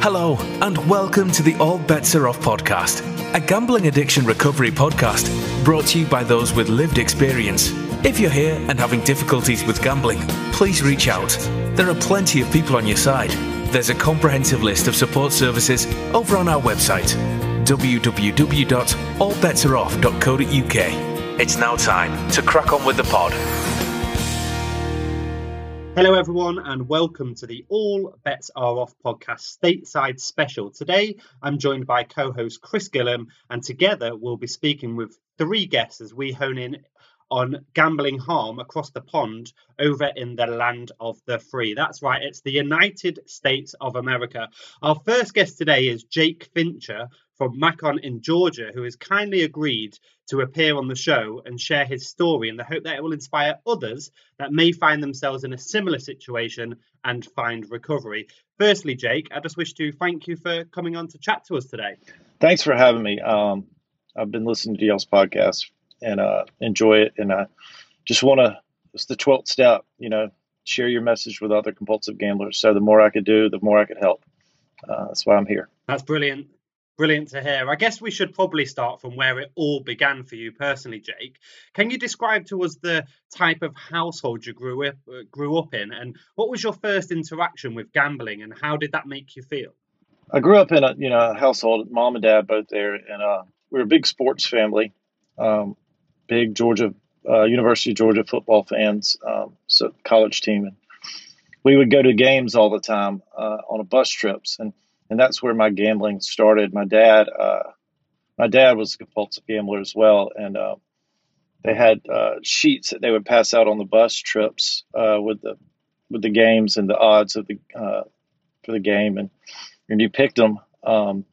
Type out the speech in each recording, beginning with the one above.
Hello, and welcome to the All Bets Are Off podcast, a gambling addiction recovery podcast brought to you by those with lived experience. If you're here and having difficulties with gambling, please reach out. There are plenty of people on your side. There's a comprehensive list of support services over on our website www.allbetsareoff.co.uk. It's now time to crack on with the pod. Hello, everyone, and welcome to the All Bets Are Off podcast stateside special. Today, I'm joined by co host Chris Gillam, and together we'll be speaking with three guests as we hone in on gambling harm across the pond over in the land of the free. That's right, it's the United States of America. Our first guest today is Jake Fincher from Macon in Georgia, who has kindly agreed to appear on the show and share his story in the hope that it will inspire others that may find themselves in a similar situation and find recovery. Firstly, Jake, I just wish to thank you for coming on to chat to us today. Thanks for having me. Um, I've been listening to y'all's podcast and uh, enjoy it. And I just want to, it's the 12th step, you know, share your message with other compulsive gamblers. So the more I could do, the more I could help. Uh, that's why I'm here. That's brilliant. Brilliant to hear. I guess we should probably start from where it all began for you personally, Jake. Can you describe to us the type of household you grew up uh, grew up in, and what was your first interaction with gambling, and how did that make you feel? I grew up in a you know a household, mom and dad both there, and uh, we were a big sports family. Um, big Georgia, uh, University of Georgia football fans, um, so college team, and we would go to games all the time uh, on a bus trips, and and that's where my gambling started. My dad, uh, my dad was a compulsive gambler as well, and uh, they had uh, sheets that they would pass out on the bus trips uh, with the with the games and the odds of the for the game, and and you picked them um,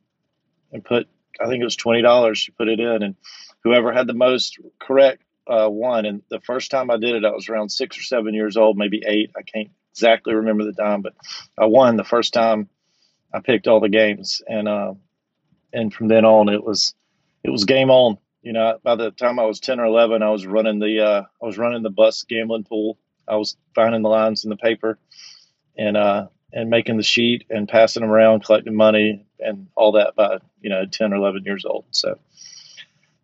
and put I think it was twenty dollars. You put it in, and whoever had the most correct uh, won. And the first time I did it, I was around six or seven years old, maybe eight. I can't exactly remember the time, but I won the first time I picked all the games, and uh, and from then on, it was it was game on. You know, by the time I was ten or eleven, I was running the uh, I was running the bus gambling pool. I was finding the lines in the paper, and uh, and making the sheet and passing them around, collecting money and all that by you know ten or eleven years old. So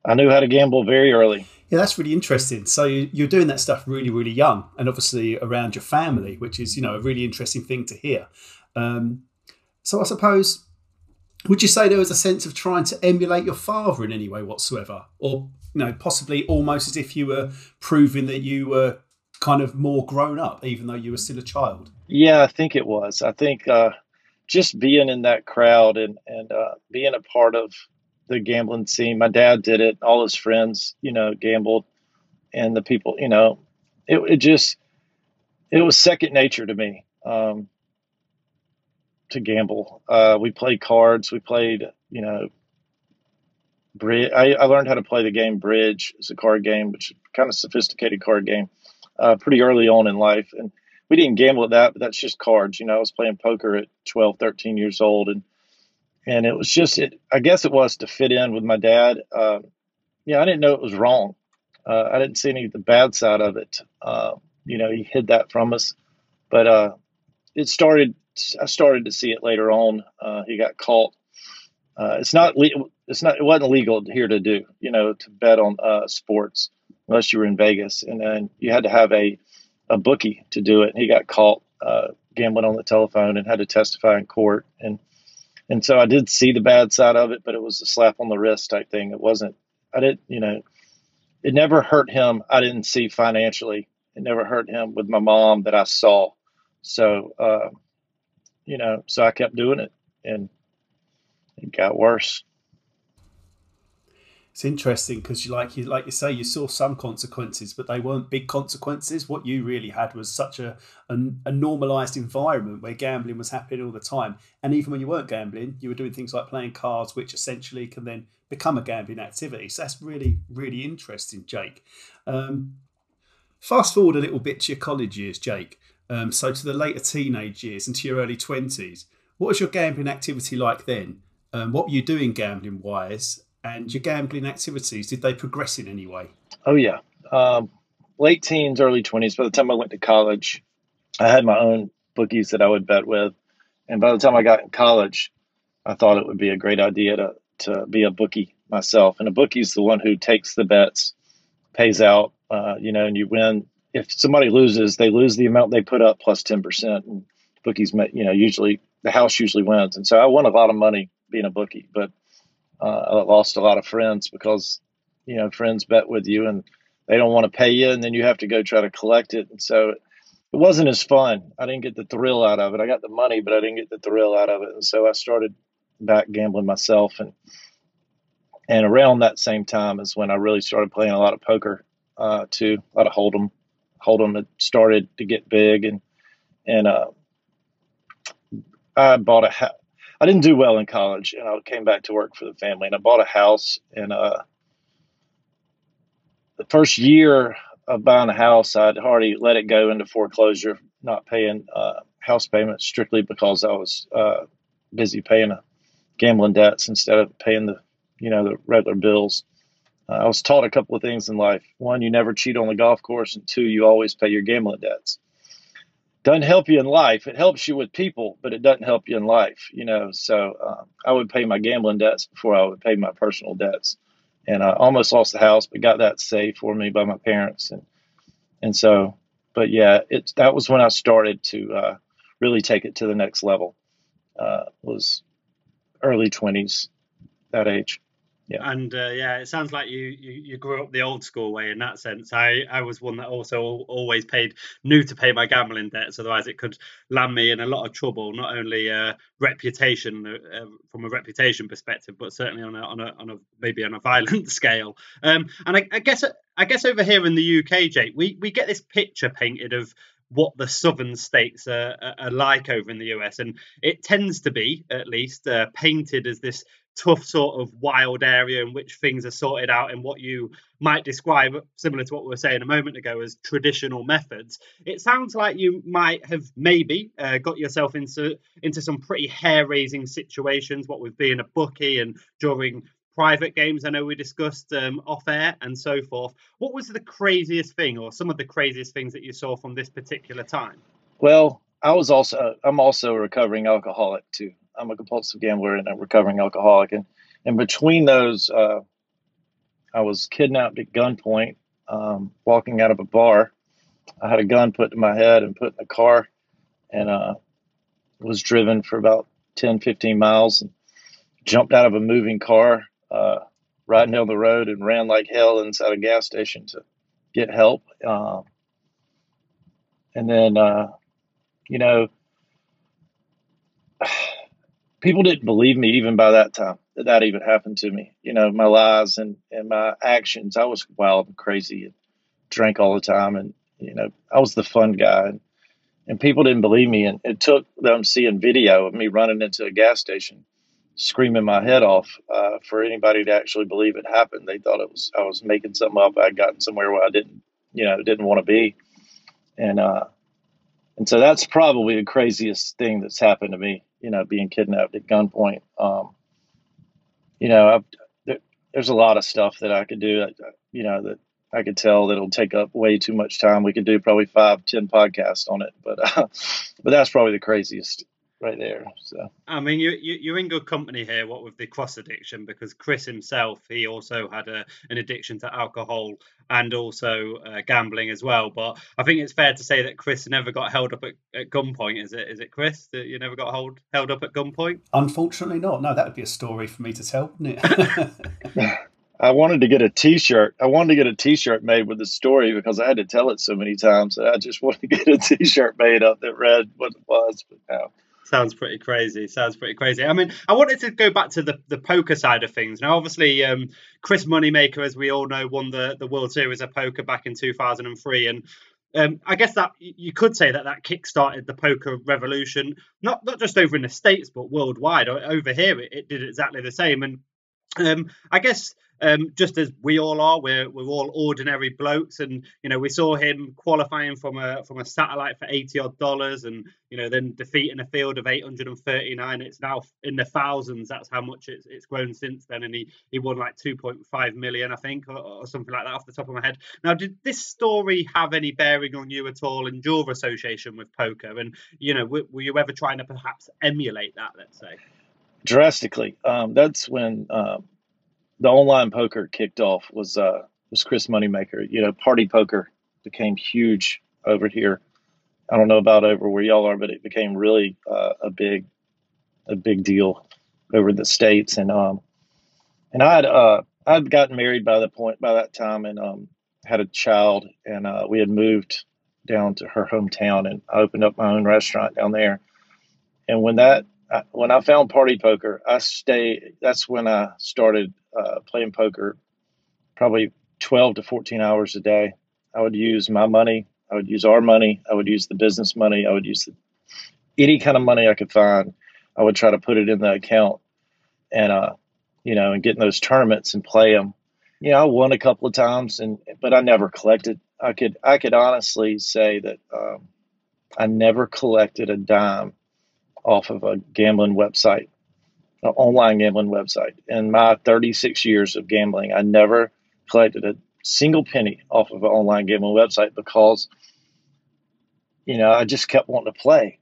I knew how to gamble very early. Yeah, that's really interesting. So you're doing that stuff really, really young, and obviously around your family, which is you know a really interesting thing to hear. Um, so I suppose, would you say there was a sense of trying to emulate your father in any way whatsoever, or you know possibly almost as if you were proving that you were kind of more grown up, even though you were still a child? Yeah, I think it was. I think uh, just being in that crowd and and uh, being a part of the gambling scene. My dad did it. All his friends, you know, gambled, and the people, you know, it, it just it was second nature to me um, to gamble. Uh, we played cards. We played, you know, bridge. I, I, learned how to play the game bridge. It's a card game, which kind of sophisticated card game. Uh, pretty early on in life, and we didn't gamble at that, but that's just cards. You know, I was playing poker at 12, 13 years old, and and it was just it. I guess it was to fit in with my dad. Uh, yeah, I didn't know it was wrong. Uh, I didn't see any of the bad side of it. Uh, you know, he hid that from us, but uh, it started. I started to see it later on. Uh, he got caught. Uh, it's not. It's not. It wasn't legal here to do. You know, to bet on sports unless you were in Vegas, and then you had to have a a bookie to do it. And he got caught gambling on the telephone and had to testify in court and and so I did see the bad side of it, but it was a slap on the wrist type thing. It wasn't. I didn't. You know, it never hurt him. I didn't see financially. It never hurt him with my mom that I saw. So, uh, you know, so I kept doing it, and it got worse. It's interesting because you like you like you say you saw some consequences but they weren't big consequences. What you really had was such a, a, a normalized environment where gambling was happening all the time. And even when you weren't gambling you were doing things like playing cards which essentially can then become a gambling activity. So that's really really interesting jake. Um, fast forward a little bit to your college years jake um, so to the later teenage years and to your early 20s what was your gambling activity like then um, what were you doing gambling wise and your gambling activities, did they progress in any way? Oh, yeah. Um, late teens, early 20s, by the time I went to college, I had my own bookies that I would bet with. And by the time I got in college, I thought it would be a great idea to to be a bookie myself. And a bookie's the one who takes the bets, pays out, uh, you know, and you win. If somebody loses, they lose the amount they put up plus ten percent. And bookies, you know, usually the house usually wins. And so I won a lot of money being a bookie, but uh, I lost a lot of friends because you know friends bet with you and they don't want to pay you, and then you have to go try to collect it. And so it wasn't as fun. I didn't get the thrill out of it. I got the money, but I didn't get the thrill out of it. And so I started back gambling myself and and around that same time is when I really started playing a lot of poker uh, too, a lot of hold'em. Hold'em had started to get big, and and uh, I bought a house. I didn't do well in college, and I came back to work for the family, and I bought a house. And uh, the first year of buying a house, I'd already let it go into foreclosure, not paying uh, house payments strictly because I was uh, busy paying a gambling debts instead of paying the you know the regular bills. Uh, I was taught a couple of things in life. One, you never cheat on the golf course, and two, you always pay your gambling debts. Doesn't help you in life. It helps you with people, but it doesn't help you in life. You know, so uh, I would pay my gambling debts before I would pay my personal debts, and I almost lost the house, but got that saved for me by my parents, and and so, but yeah, it that was when I started to uh, really take it to the next level. Uh, was early 20s, that age. Yeah. And uh, yeah, it sounds like you, you, you grew up the old school way in that sense. I I was one that also always paid knew to pay my gambling debts, otherwise it could land me in a lot of trouble. Not only uh, reputation uh, from a reputation perspective, but certainly on a on a, on a maybe on a violent scale. Um, and I, I guess I guess over here in the UK, Jake, we we get this picture painted of what the southern states are, are, like over in the US. And it tends to be, at least, uh, painted as this tough sort of wild area in which things are sorted out in what you might describe, similar to what we were saying a moment ago, as traditional methods. It sounds like you might have maybe uh, got yourself into into some pretty hair raising situations, what with being a bookie and during private games I know we discussed um, off air and so forth. What was the craziest thing or some of the craziest things that you saw from this particular time? Well, I was also I'm also a recovering alcoholic too. I'm a compulsive gambler and a recovering alcoholic and in between those uh, I was kidnapped at gunpoint um, walking out of a bar. I had a gun put to my head and put in a car and uh, was driven for about 10 15 miles and jumped out of a moving car uh, riding down the road and ran like hell inside a gas station to get help. Um, and then, uh, you know, people didn't believe me even by that time that that even happened to me. You know, my lies and, and my actions. I was wild and crazy and drank all the time. And, you know, I was the fun guy. And, and people didn't believe me. And it took them seeing video of me running into a gas station screaming my head off uh, for anybody to actually believe it happened. They thought it was I was making something up. I'd gotten somewhere where I didn't, you know, didn't want to be, and uh, and so that's probably the craziest thing that's happened to me. You know, being kidnapped at gunpoint. Um, you know, I've, there, there's a lot of stuff that I could do. You know that I could tell that'll take up way too much time. We could do probably five, ten podcasts on it, but uh, but that's probably the craziest right there. So I mean, you, you are in good company here. What with the cross addiction, because Chris himself, he also had a, an addiction to alcohol and also uh, gambling as well. But I think it's fair to say that Chris never got held up at, at gunpoint. Is it? Is it Chris that you never got hold held up at gunpoint? Unfortunately, not. No, that would be a story for me to tell, wouldn't it? I wanted to get a T-shirt. I wanted to get a T-shirt made with the story because I had to tell it so many times. I just wanted to get a T-shirt made up that read what it was. But now Sounds pretty crazy. Sounds pretty crazy. I mean, I wanted to go back to the, the poker side of things. Now, obviously, um, Chris Moneymaker, as we all know, won the, the World Series of Poker back in 2003. And um, I guess that you could say that that kick-started the poker revolution, not not just over in the states, but worldwide. Over here, it, it did exactly the same. And um, I guess um, just as we all are. We're we're all ordinary blokes, and you know we saw him qualifying from a from a satellite for eighty odd dollars, and you know then defeating a field of eight hundred and thirty nine. It's now in the thousands. That's how much it's it's grown since then, and he he won like two point five million, I think, or, or something like that off the top of my head. Now, did this story have any bearing on you at all in your association with poker? And you know, were, were you ever trying to perhaps emulate that? Let's say drastically. Um, that's when um, the online poker kicked off. Was uh, was Chris Moneymaker? You know, party poker became huge over here. I don't know about over where y'all are, but it became really uh, a big a big deal over the states. And um, and I'd uh, I'd gotten married by the point by that time, and um, had a child, and uh, we had moved down to her hometown, and I opened up my own restaurant down there. And when that when I found Party Poker, I stay. That's when I started uh, playing poker, probably twelve to fourteen hours a day. I would use my money. I would use our money. I would use the business money. I would use the, any kind of money I could find. I would try to put it in the account, and uh, you know, and get in those tournaments and play them. You know, I won a couple of times, and but I never collected. I could I could honestly say that um, I never collected a dime off of a gambling website, an online gambling website. In my 36 years of gambling, I never collected a single penny off of an online gambling website because, you know, I just kept wanting to play.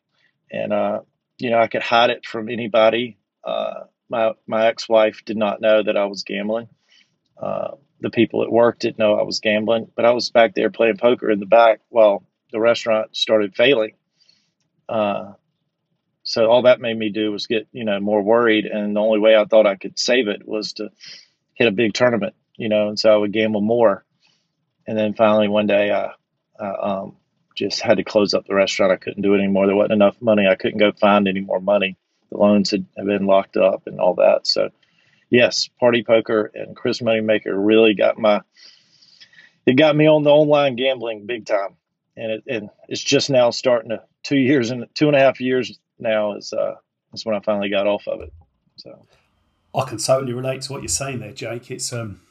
And, uh, you know, I could hide it from anybody. Uh, my, my ex wife did not know that I was gambling. Uh, the people at work didn't know I was gambling, but I was back there playing poker in the back while the restaurant started failing. Uh, so all that made me do was get you know more worried, and the only way I thought I could save it was to hit a big tournament, you know. And so I would gamble more, and then finally one day I, I um, just had to close up the restaurant. I couldn't do it anymore. There wasn't enough money. I couldn't go find any more money. The loans had, had been locked up and all that. So yes, Party Poker and Chris Moneymaker really got my it got me on the online gambling big time, and it and it's just now starting to two years and two and a half years now is uh, is when I finally got off of it. So I can totally relate to what you're saying there, Jake. It's um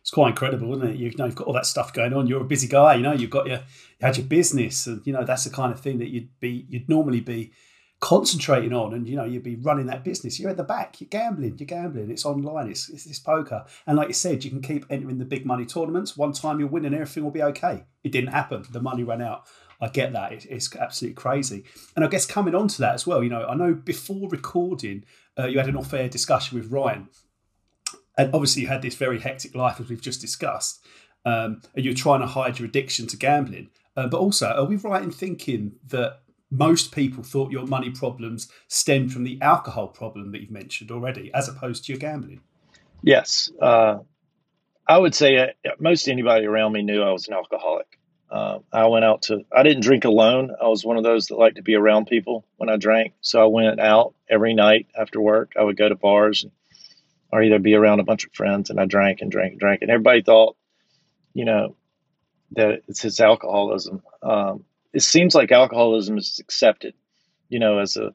it's quite incredible, isn't it? You know, you've got all that stuff going on. You're a busy guy, you know. You've got your you had your business, and you know that's the kind of thing that you'd be you'd normally be concentrating on and you know you'd be running that business you're at the back you're gambling you're gambling it's online it's, it's poker and like you said you can keep entering the big money tournaments one time you'll win and everything will be okay it didn't happen the money ran out I get that. it's absolutely crazy. And I guess coming on to that as well, you know, I know before recording, uh, you had an off air discussion with Ryan. And obviously, you had this very hectic life, as we've just discussed. Um, and you're trying to hide your addiction to gambling. Uh, but also, are we right in thinking that most people thought your money problems stemmed from the alcohol problem that you've mentioned already, as opposed to your gambling? Yes. Uh, I would say uh, most anybody around me knew I was an alcoholic. Uh, I went out to, I didn't drink alone. I was one of those that liked to be around people when I drank. So I went out every night after work. I would go to bars and, or either be around a bunch of friends and I drank and drank and drank. And everybody thought, you know, that it's his alcoholism. Um, it seems like alcoholism is accepted, you know, as a,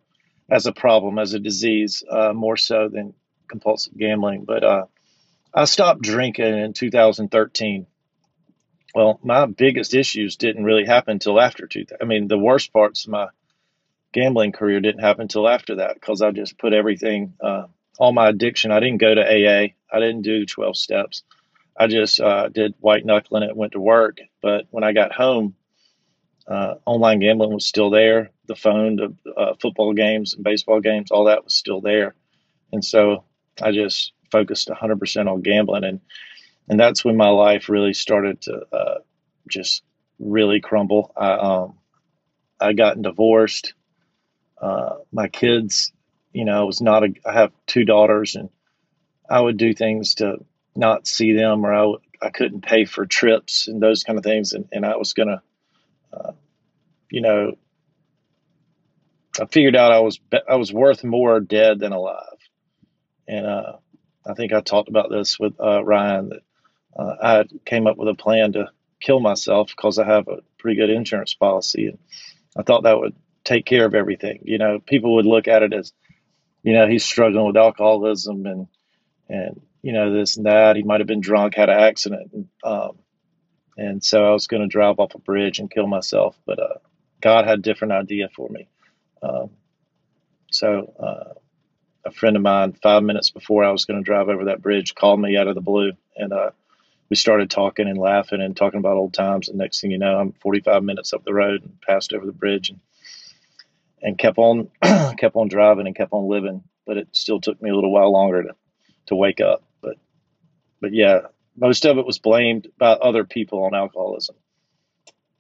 as a problem, as a disease, uh, more so than compulsive gambling. But uh, I stopped drinking in 2013 well, my biggest issues didn't really happen until after two. I mean, the worst parts of my gambling career didn't happen until after that because I just put everything, uh, all my addiction. I didn't go to AA. I didn't do 12 steps. I just uh, did white knuckling it, went to work. But when I got home, uh, online gambling was still there. The phone, the uh, football games and baseball games, all that was still there. And so I just focused 100% on gambling. And and that's when my life really started to uh, just really crumble. I um, I got divorced. Uh, my kids, you know, I was not a. I have two daughters, and I would do things to not see them, or I w- I couldn't pay for trips and those kind of things, and, and I was gonna, uh, you know, I figured out I was I was worth more dead than alive, and uh, I think I talked about this with uh, Ryan that uh, I came up with a plan to kill myself because I have a pretty good insurance policy, and I thought that would take care of everything. You know, people would look at it as, you know, he's struggling with alcoholism and and you know, this and that. He might have been drunk, had an accident. And, um, and so I was going to drive off a bridge and kill myself. But uh, God had a different idea for me. Um, so uh, a friend of mine, five minutes before I was going to drive over that bridge, called me out of the blue. And uh, we started talking and laughing and talking about old times. And next thing you know, I'm 45 minutes up the road and passed over the bridge and, and kept on kept on driving and kept on living. But it still took me a little while longer to, to wake up. But but yeah, most of it was blamed by other people on alcoholism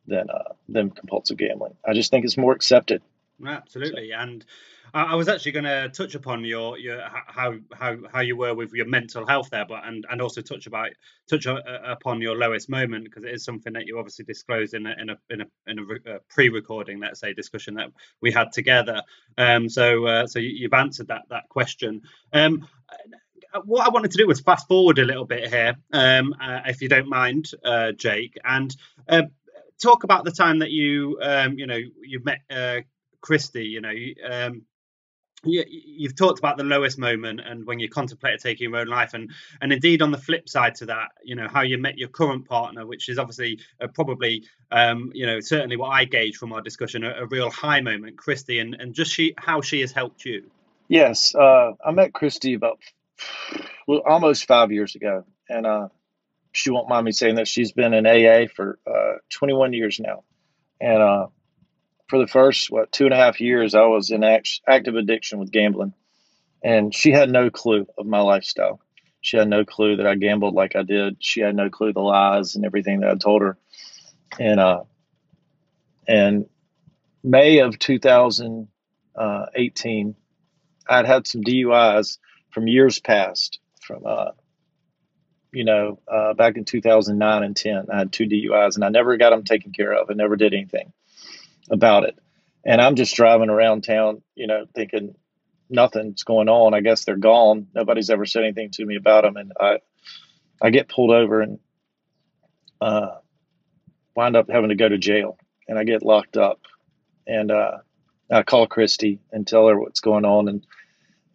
than uh, than compulsive gambling. I just think it's more accepted. Absolutely, so. and I was actually going to touch upon your your how how how you were with your mental health there, but and and also touch about touch upon your lowest moment because it is something that you obviously disclosed in a in a in a, in a pre-recording, let's say, discussion that we had together. Um, so uh, so you, have answered that that question. Um, what I wanted to do was fast forward a little bit here, um, uh, if you don't mind, uh, Jake, and uh, talk about the time that you, um, you know, you met uh, Christy. You know, um, you, you've talked about the lowest moment and when you contemplated taking your own life, and and indeed on the flip side to that, you know, how you met your current partner, which is obviously uh, probably, um, you know, certainly what I gauge from our discussion, a, a real high moment, Christy, and and just she how she has helped you. Yes, uh, I met Christy about well, almost five years ago, and uh, she won't mind me saying that she's been in AA for uh, 21 years now, and uh, for the first what two and a half years, I was in act- active addiction with gambling, and she had no clue of my lifestyle. She had no clue that I gambled like I did. She had no clue the lies and everything that I told her, and uh, and May of 2018, uh, I'd had some DUIs from years past, from uh, you know, uh, back in 2009 and 10, I had two DUIs, and I never got them taken care of. I never did anything about it. And I'm just driving around town, you know, thinking nothing's going on. I guess they're gone. Nobody's ever said anything to me about them, and I, I get pulled over and uh, wind up having to go to jail, and I get locked up, and uh, I call Christy and tell her what's going on, and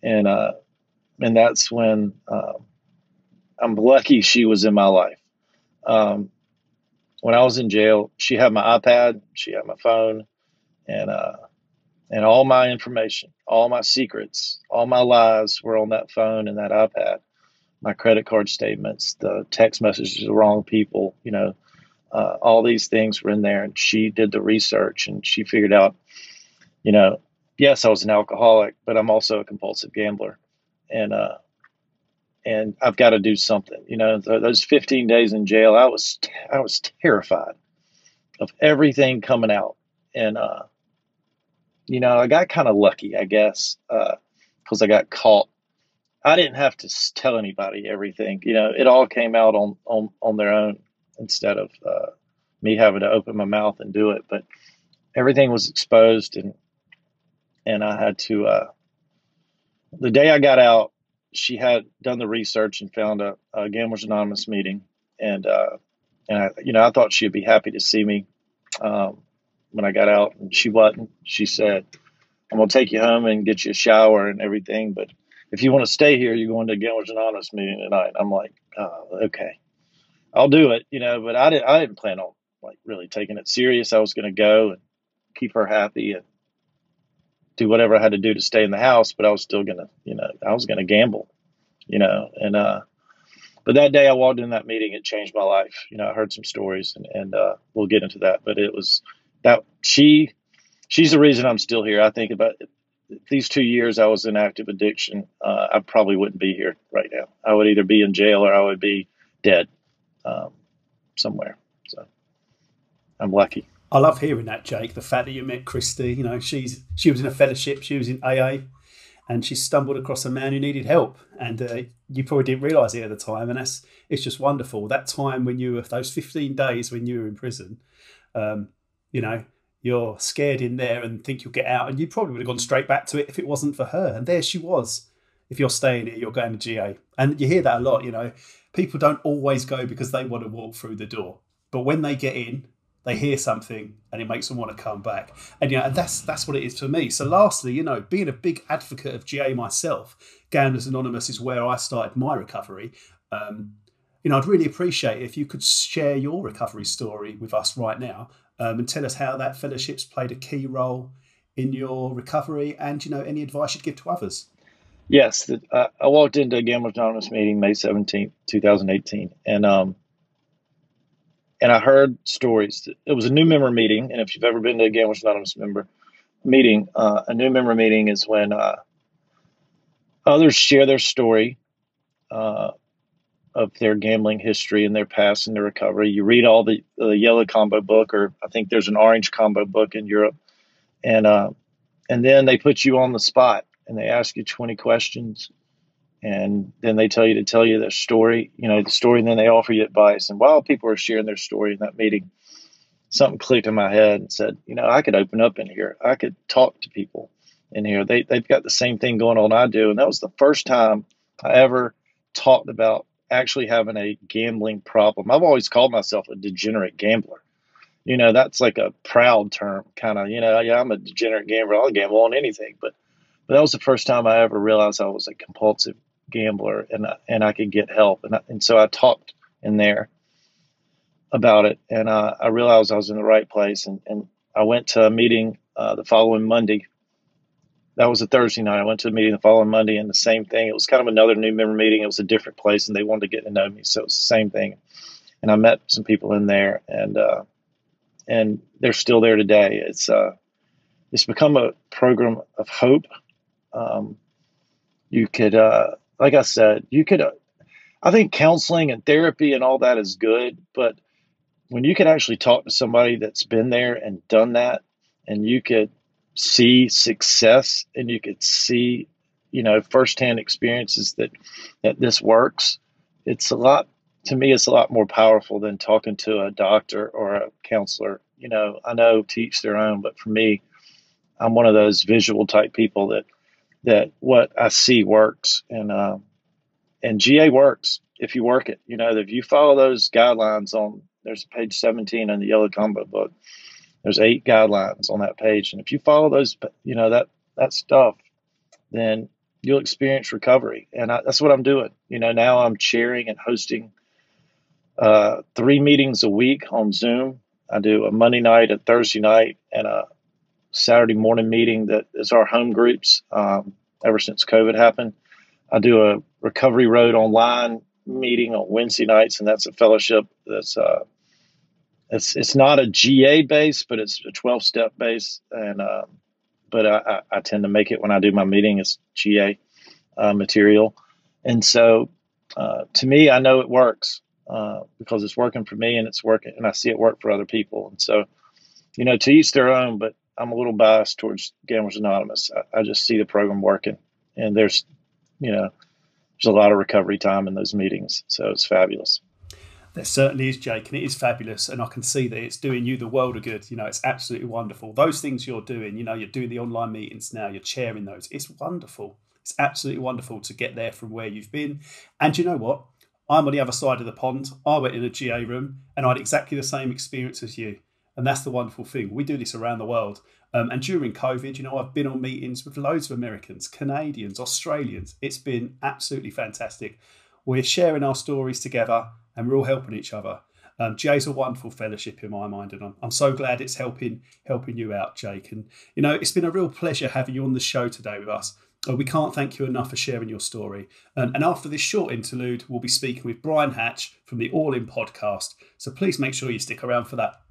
and uh, and that's when uh, I'm lucky she was in my life. Um, when I was in jail, she had my iPad, she had my phone, and uh, and all my information, all my secrets, all my lies were on that phone and that iPad. My credit card statements, the text messages to the wrong people, you know, uh, all these things were in there. And she did the research and she figured out, you know, yes, I was an alcoholic, but I'm also a compulsive gambler and uh, and I've got to do something. You know, those 15 days in jail, I was I was terrified of everything coming out, and uh, you know, I got kind of lucky, I guess, because uh, I got caught. I didn't have to tell anybody everything. You know, it all came out on on on their own instead of uh, me having to open my mouth and do it. But everything was exposed, and and I had to uh, the day I got out, she had done the research and found a, a Gamblers Anonymous meeting, and uh, and I, you know, I thought she'd be happy to see me um, when I got out, and she wasn't. She said, "I'm gonna take you home and get you a shower and everything, but if you want to stay here, you're going to Gamblers Anonymous meeting tonight." I'm like, oh, "Okay, I'll do it," you know, but I didn't. I didn't plan on like really taking it serious. I was to go and keep her happy and do whatever I had to do to stay in the house, but I was still gonna, you know, I was gonna gamble, you know, and uh, but that day I walked in that meeting, it changed my life. You know, I heard some stories, and and uh, we'll get into that, but it was that she, she's the reason I'm still here. I think about these two years I was in active addiction, uh, I probably wouldn't be here right now. I would either be in jail or I would be dead um, somewhere. So I'm lucky. I love hearing that, Jake. The fact that you met Christy, you know, she's she was in a fellowship, she was in AA, and she stumbled across a man who needed help, and uh, you probably didn't realise it at the time, and that's it's just wonderful. That time when you were those fifteen days when you were in prison, um, you know, you're scared in there and think you'll get out, and you probably would have gone straight back to it if it wasn't for her. And there she was. If you're staying here, you're going to GA, and you hear that a lot. You know, people don't always go because they want to walk through the door, but when they get in, they hear something and it makes them want to come back. And yeah, that's that's what it is for me. So lastly, you know, being a big advocate of GA myself, Gamblers Anonymous is where I started my recovery. Um, you know, I'd really appreciate if you could share your recovery story with us right now um, and tell us how that fellowship's played a key role in your recovery and, you know, any advice you'd give to others. Yes, uh, I walked into a Gamblers Anonymous meeting May 17th, 2018, and um, and I heard stories. It was a new member meeting, and if you've ever been to a Gamblers Anonymous member meeting, uh, a new member meeting is when uh, others share their story uh, of their gambling history and their past and their recovery. You read all the, the yellow combo book, or I think there's an orange combo book in Europe, and uh, and then they put you on the spot and they ask you 20 questions and then they tell you to tell you their story, you know, the story, and then they offer you advice. And while people are sharing their story in that meeting, something clicked in my head and said, you know, I could open up in here. I could talk to people in here. They, they've got the same thing going on I do. And that was the first time I ever talked about actually having a gambling problem. I've always called myself a degenerate gambler. You know, that's like a proud term, kind of, you know, yeah, I'm a degenerate gambler. I'll gamble on anything. But, but that was the first time I ever realized I was a compulsive gambler and and I could get help and I, and so I talked in there about it and uh, I realized I was in the right place and, and I went to a meeting uh, the following Monday. That was a Thursday night. I went to a meeting the following Monday and the same thing. It was kind of another new member meeting. It was a different place and they wanted to get to know me, so it was the same thing. And I met some people in there and uh, and they're still there today. It's uh, it's become a program of hope. Um, you could uh, like I said, you could, uh, I think counseling and therapy and all that is good, but when you could actually talk to somebody that's been there and done that, and you could see success and you could see, you know, firsthand experiences that that this works, it's a lot. To me, it's a lot more powerful than talking to a doctor or a counselor. You know, I know teach their own, but for me, I'm one of those visual type people that that what I see works and uh, and GA works if you work it. You know, if you follow those guidelines on there's page 17 in the yellow combo book. There's eight guidelines on that page, and if you follow those, you know that that stuff, then you'll experience recovery. And I, that's what I'm doing. You know, now I'm chairing and hosting uh, three meetings a week on Zoom. I do a Monday night, a Thursday night, and a Saturday morning meeting that is our home groups um, ever since COVID happened. I do a recovery road online meeting on Wednesday nights, and that's a fellowship that's uh, it's it's not a GA base, but it's a twelve step base, and uh, but I, I, tend to make it when I do my meeting. It's GA uh, material, and so uh, to me, I know it works uh, because it's working for me, and it's working, and I see it work for other people, and so you know to each their own, but I'm a little biased towards Gamblers Anonymous. I, I, just see the program working, and there's, you know, there's a lot of recovery time in those meetings, so it's fabulous. There certainly is, Jake, and it is fabulous, and I can see that it's doing you the world of good. You know, it's absolutely wonderful. Those things you're doing, you know, you're doing the online meetings now, you're chairing those. It's wonderful. It's absolutely wonderful to get there from where you've been. And you know what? I'm on the other side of the pond. I went in a GA room and I had exactly the same experience as you. And that's the wonderful thing. We do this around the world. Um, and during COVID, you know, I've been on meetings with loads of Americans, Canadians, Australians. It's been absolutely fantastic. We're sharing our stories together and we're all helping each other. Um, Jay's a wonderful fellowship in my mind, and I'm, I'm so glad it's helping helping you out, Jake. And you know, it's been a real pleasure having you on the show today with us. Uh, we can't thank you enough for sharing your story. Um, and after this short interlude, we'll be speaking with Brian Hatch from the All In podcast. So please make sure you stick around for that.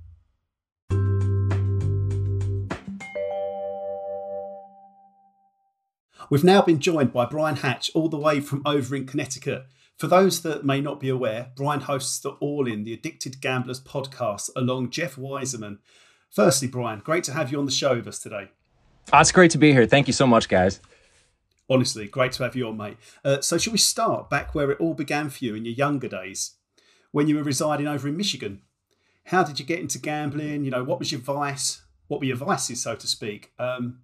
We've now been joined by Brian Hatch, all the way from over in Connecticut. For those that may not be aware, Brian hosts the All In, the Addicted Gamblers podcast, along Jeff Weiserman. Firstly, Brian, great to have you on the show with us today. Oh, it's great to be here. Thank you so much, guys. Honestly, great to have you on, mate. Uh, so, shall we start back where it all began for you in your younger days, when you were residing over in Michigan? How did you get into gambling? You know, what was your vice? What were your vices, so to speak? Um,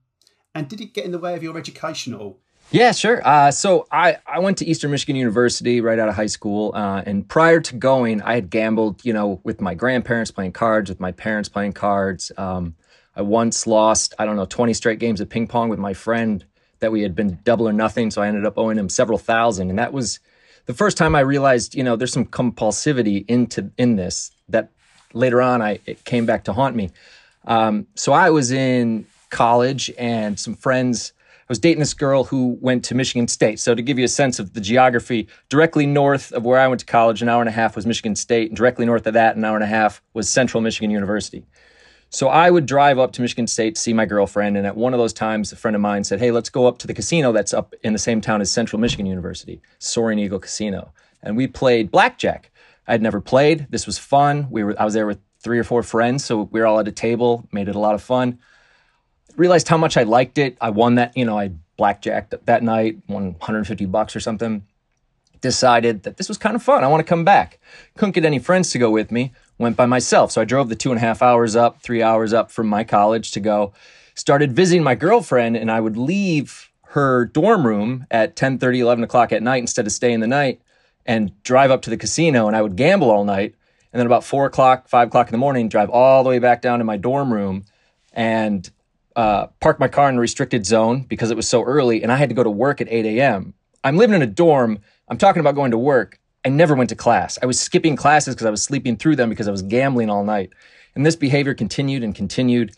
and did it get in the way of your education at all? Yeah, sure. Uh, so I, I went to Eastern Michigan University right out of high school. Uh, and prior to going, I had gambled, you know, with my grandparents playing cards, with my parents playing cards. Um, I once lost, I don't know, 20 straight games of ping pong with my friend that we had been double or nothing. So I ended up owing him several thousand. And that was the first time I realized, you know, there's some compulsivity into in this that later on I it came back to haunt me. Um, so I was in college and some friends I was dating this girl who went to Michigan State. So to give you a sense of the geography, directly north of where I went to college, an hour and a half was Michigan State, and directly north of that, an hour and a half was Central Michigan University. So I would drive up to Michigan State to see my girlfriend, and at one of those times, a friend of mine said, "Hey, let's go up to the casino that's up in the same town as Central Michigan University, Soaring Eagle Casino." And we played blackjack. I'd never played. This was fun. We were I was there with three or four friends, so we were all at a table, made it a lot of fun realized how much I liked it. I won that, you know, I blackjacked that night, won 150 bucks or something. Decided that this was kind of fun. I want to come back. Couldn't get any friends to go with me. Went by myself. So I drove the two and a half hours up, three hours up from my college to go. Started visiting my girlfriend, and I would leave her dorm room at 10 30, 11 o'clock at night instead of staying the night and drive up to the casino. And I would gamble all night. And then about four o'clock, five o'clock in the morning, drive all the way back down to my dorm room and uh, parked my car in a restricted zone because it was so early and I had to go to work at 8 a.m. I'm living in a dorm. I'm talking about going to work. I never went to class. I was skipping classes because I was sleeping through them because I was gambling all night. And this behavior continued and continued.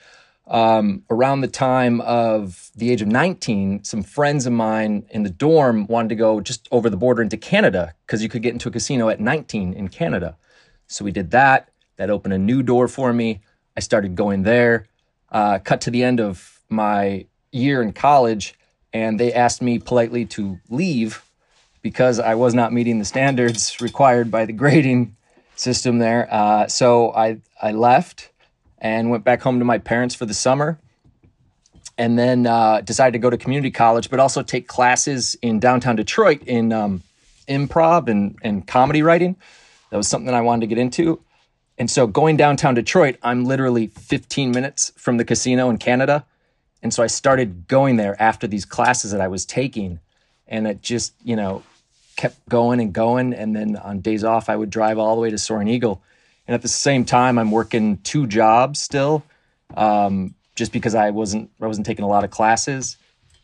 Um, around the time of the age of 19, some friends of mine in the dorm wanted to go just over the border into Canada because you could get into a casino at 19 in Canada. So we did that. That opened a new door for me. I started going there uh, cut to the end of my year in college, and they asked me politely to leave because I was not meeting the standards required by the grading system there. Uh, so I I left and went back home to my parents for the summer, and then uh, decided to go to community college, but also take classes in downtown Detroit in um, improv and and comedy writing. That was something I wanted to get into. And so going downtown Detroit, I'm literally 15 minutes from the casino in Canada. And so I started going there after these classes that I was taking. And it just, you know, kept going and going. And then on days off, I would drive all the way to Soaring Eagle. And at the same time, I'm working two jobs still, um, just because I wasn't I wasn't taking a lot of classes.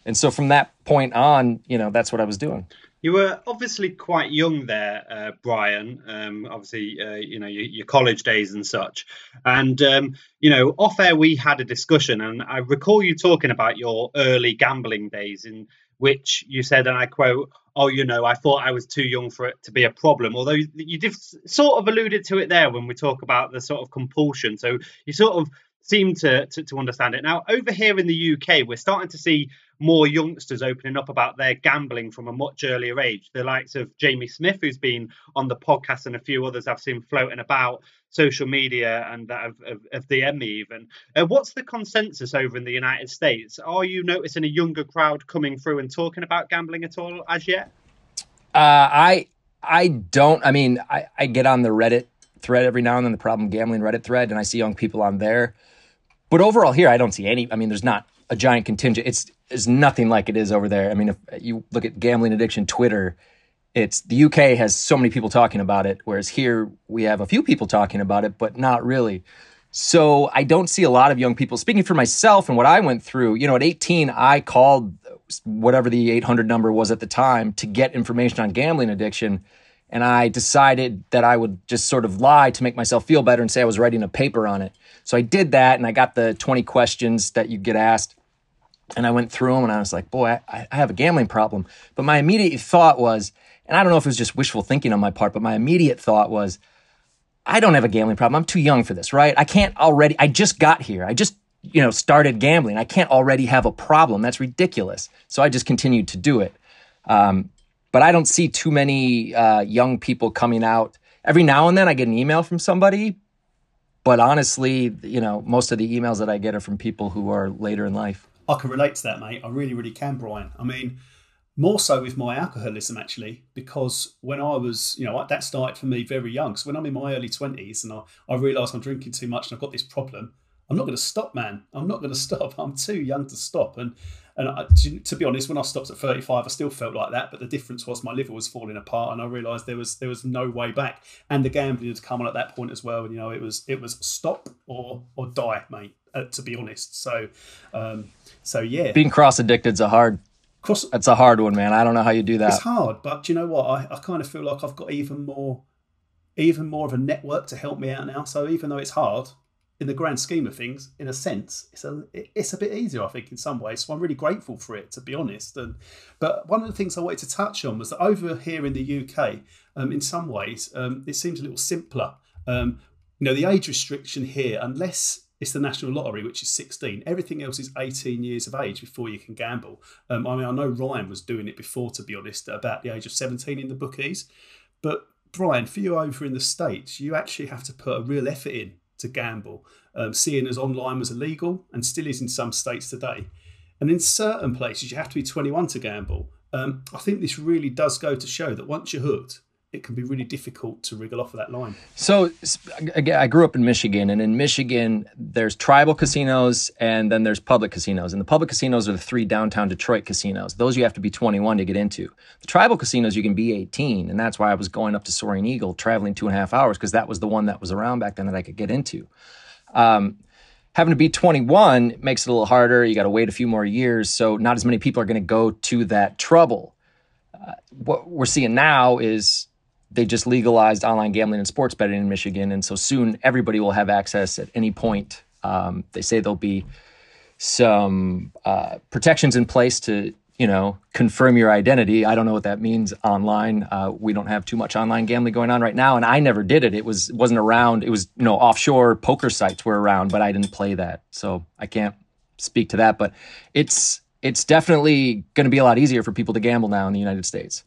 And so from that point on, you know, that's what I was doing. You were obviously quite young there, uh, Brian. Um, obviously, uh, you know your, your, college days and such. And um, you know, off air we had a discussion, and I recall you talking about your early gambling days, in which you said, and I quote, "Oh, you know, I thought I was too young for it to be a problem." Although you, did sort of alluded to it there when we talk about the sort of compulsion. So you sort of seem to, to, to understand it. Now, over here in the UK, we're starting to see more youngsters opening up about their gambling from a much earlier age. The likes of Jamie Smith, who's been on the podcast, and a few others I've seen floating about social media and that of, of, of the Emmy even. Uh, what's the consensus over in the United States? Are you noticing a younger crowd coming through and talking about gambling at all as yet? Uh, I I don't. I mean, I, I get on the Reddit thread every now and then, the problem gambling Reddit thread, and I see young people on there but overall, here I don't see any. I mean, there's not a giant contingent. It's it's nothing like it is over there. I mean, if you look at gambling addiction Twitter, it's the UK has so many people talking about it, whereas here we have a few people talking about it, but not really. So I don't see a lot of young people. Speaking for myself and what I went through, you know, at 18, I called whatever the 800 number was at the time to get information on gambling addiction. And I decided that I would just sort of lie to make myself feel better and say I was writing a paper on it. So I did that and I got the 20 questions that you get asked. And I went through them and I was like, boy, I, I have a gambling problem. But my immediate thought was, and I don't know if it was just wishful thinking on my part, but my immediate thought was, I don't have a gambling problem. I'm too young for this, right? I can't already, I just got here. I just, you know, started gambling. I can't already have a problem. That's ridiculous. So I just continued to do it. Um, but I don't see too many uh, young people coming out. Every now and then I get an email from somebody, but honestly, you know, most of the emails that I get are from people who are later in life. I can relate to that, mate. I really, really can, Brian. I mean, more so with my alcoholism actually, because when I was, you know, that started for me very young. So when I'm in my early twenties and I, I I'm drinking too much and I've got this problem, I'm not going to stop, man. I'm not going to stop. I'm too young to stop. And and I, to, to, be honest, when I stopped at 35, I still felt like that. But the difference was my liver was falling apart, and I realised there was there was no way back. And the gambling had come on at that point as well. And you know, it was it was stop or or die, mate. Uh, to be honest, so um, so yeah, being cross addicted is a hard. Cross, it's a hard one, man. I don't know how you do that. It's hard, but you know what? I, I kind of feel like I've got even more, even more of a network to help me out now. So even though it's hard, in the grand scheme of things, in a sense, it's a it's a bit easier, I think, in some ways. So I'm really grateful for it, to be honest. And but one of the things I wanted to touch on was that over here in the UK, um, in some ways, um, it seems a little simpler. Um, you know, the age restriction here, unless it's the national lottery, which is 16. Everything else is 18 years of age before you can gamble. Um, I mean, I know Ryan was doing it before, to be honest, about the age of 17 in the bookies. But Brian, for you over in the States, you actually have to put a real effort in to gamble, um, seeing as online was illegal and still is in some states today. And in certain places, you have to be 21 to gamble. Um, I think this really does go to show that once you're hooked, it can be really difficult to wriggle off of that line. So, again, I grew up in Michigan, and in Michigan, there's tribal casinos and then there's public casinos. And the public casinos are the three downtown Detroit casinos. Those you have to be 21 to get into. The tribal casinos, you can be 18. And that's why I was going up to Soaring Eagle, traveling two and a half hours, because that was the one that was around back then that I could get into. Um, having to be 21 makes it a little harder. You got to wait a few more years. So, not as many people are going to go to that trouble. Uh, what we're seeing now is they just legalized online gambling and sports betting in Michigan, and so soon everybody will have access at any point. Um, they say there'll be some uh, protections in place to you know confirm your identity. I don't know what that means online. Uh, we don't have too much online gambling going on right now, and I never did it. It was wasn't around. It was you know offshore poker sites were around, but I didn't play that, so I can't speak to that. But it's it's definitely going to be a lot easier for people to gamble now in the United States.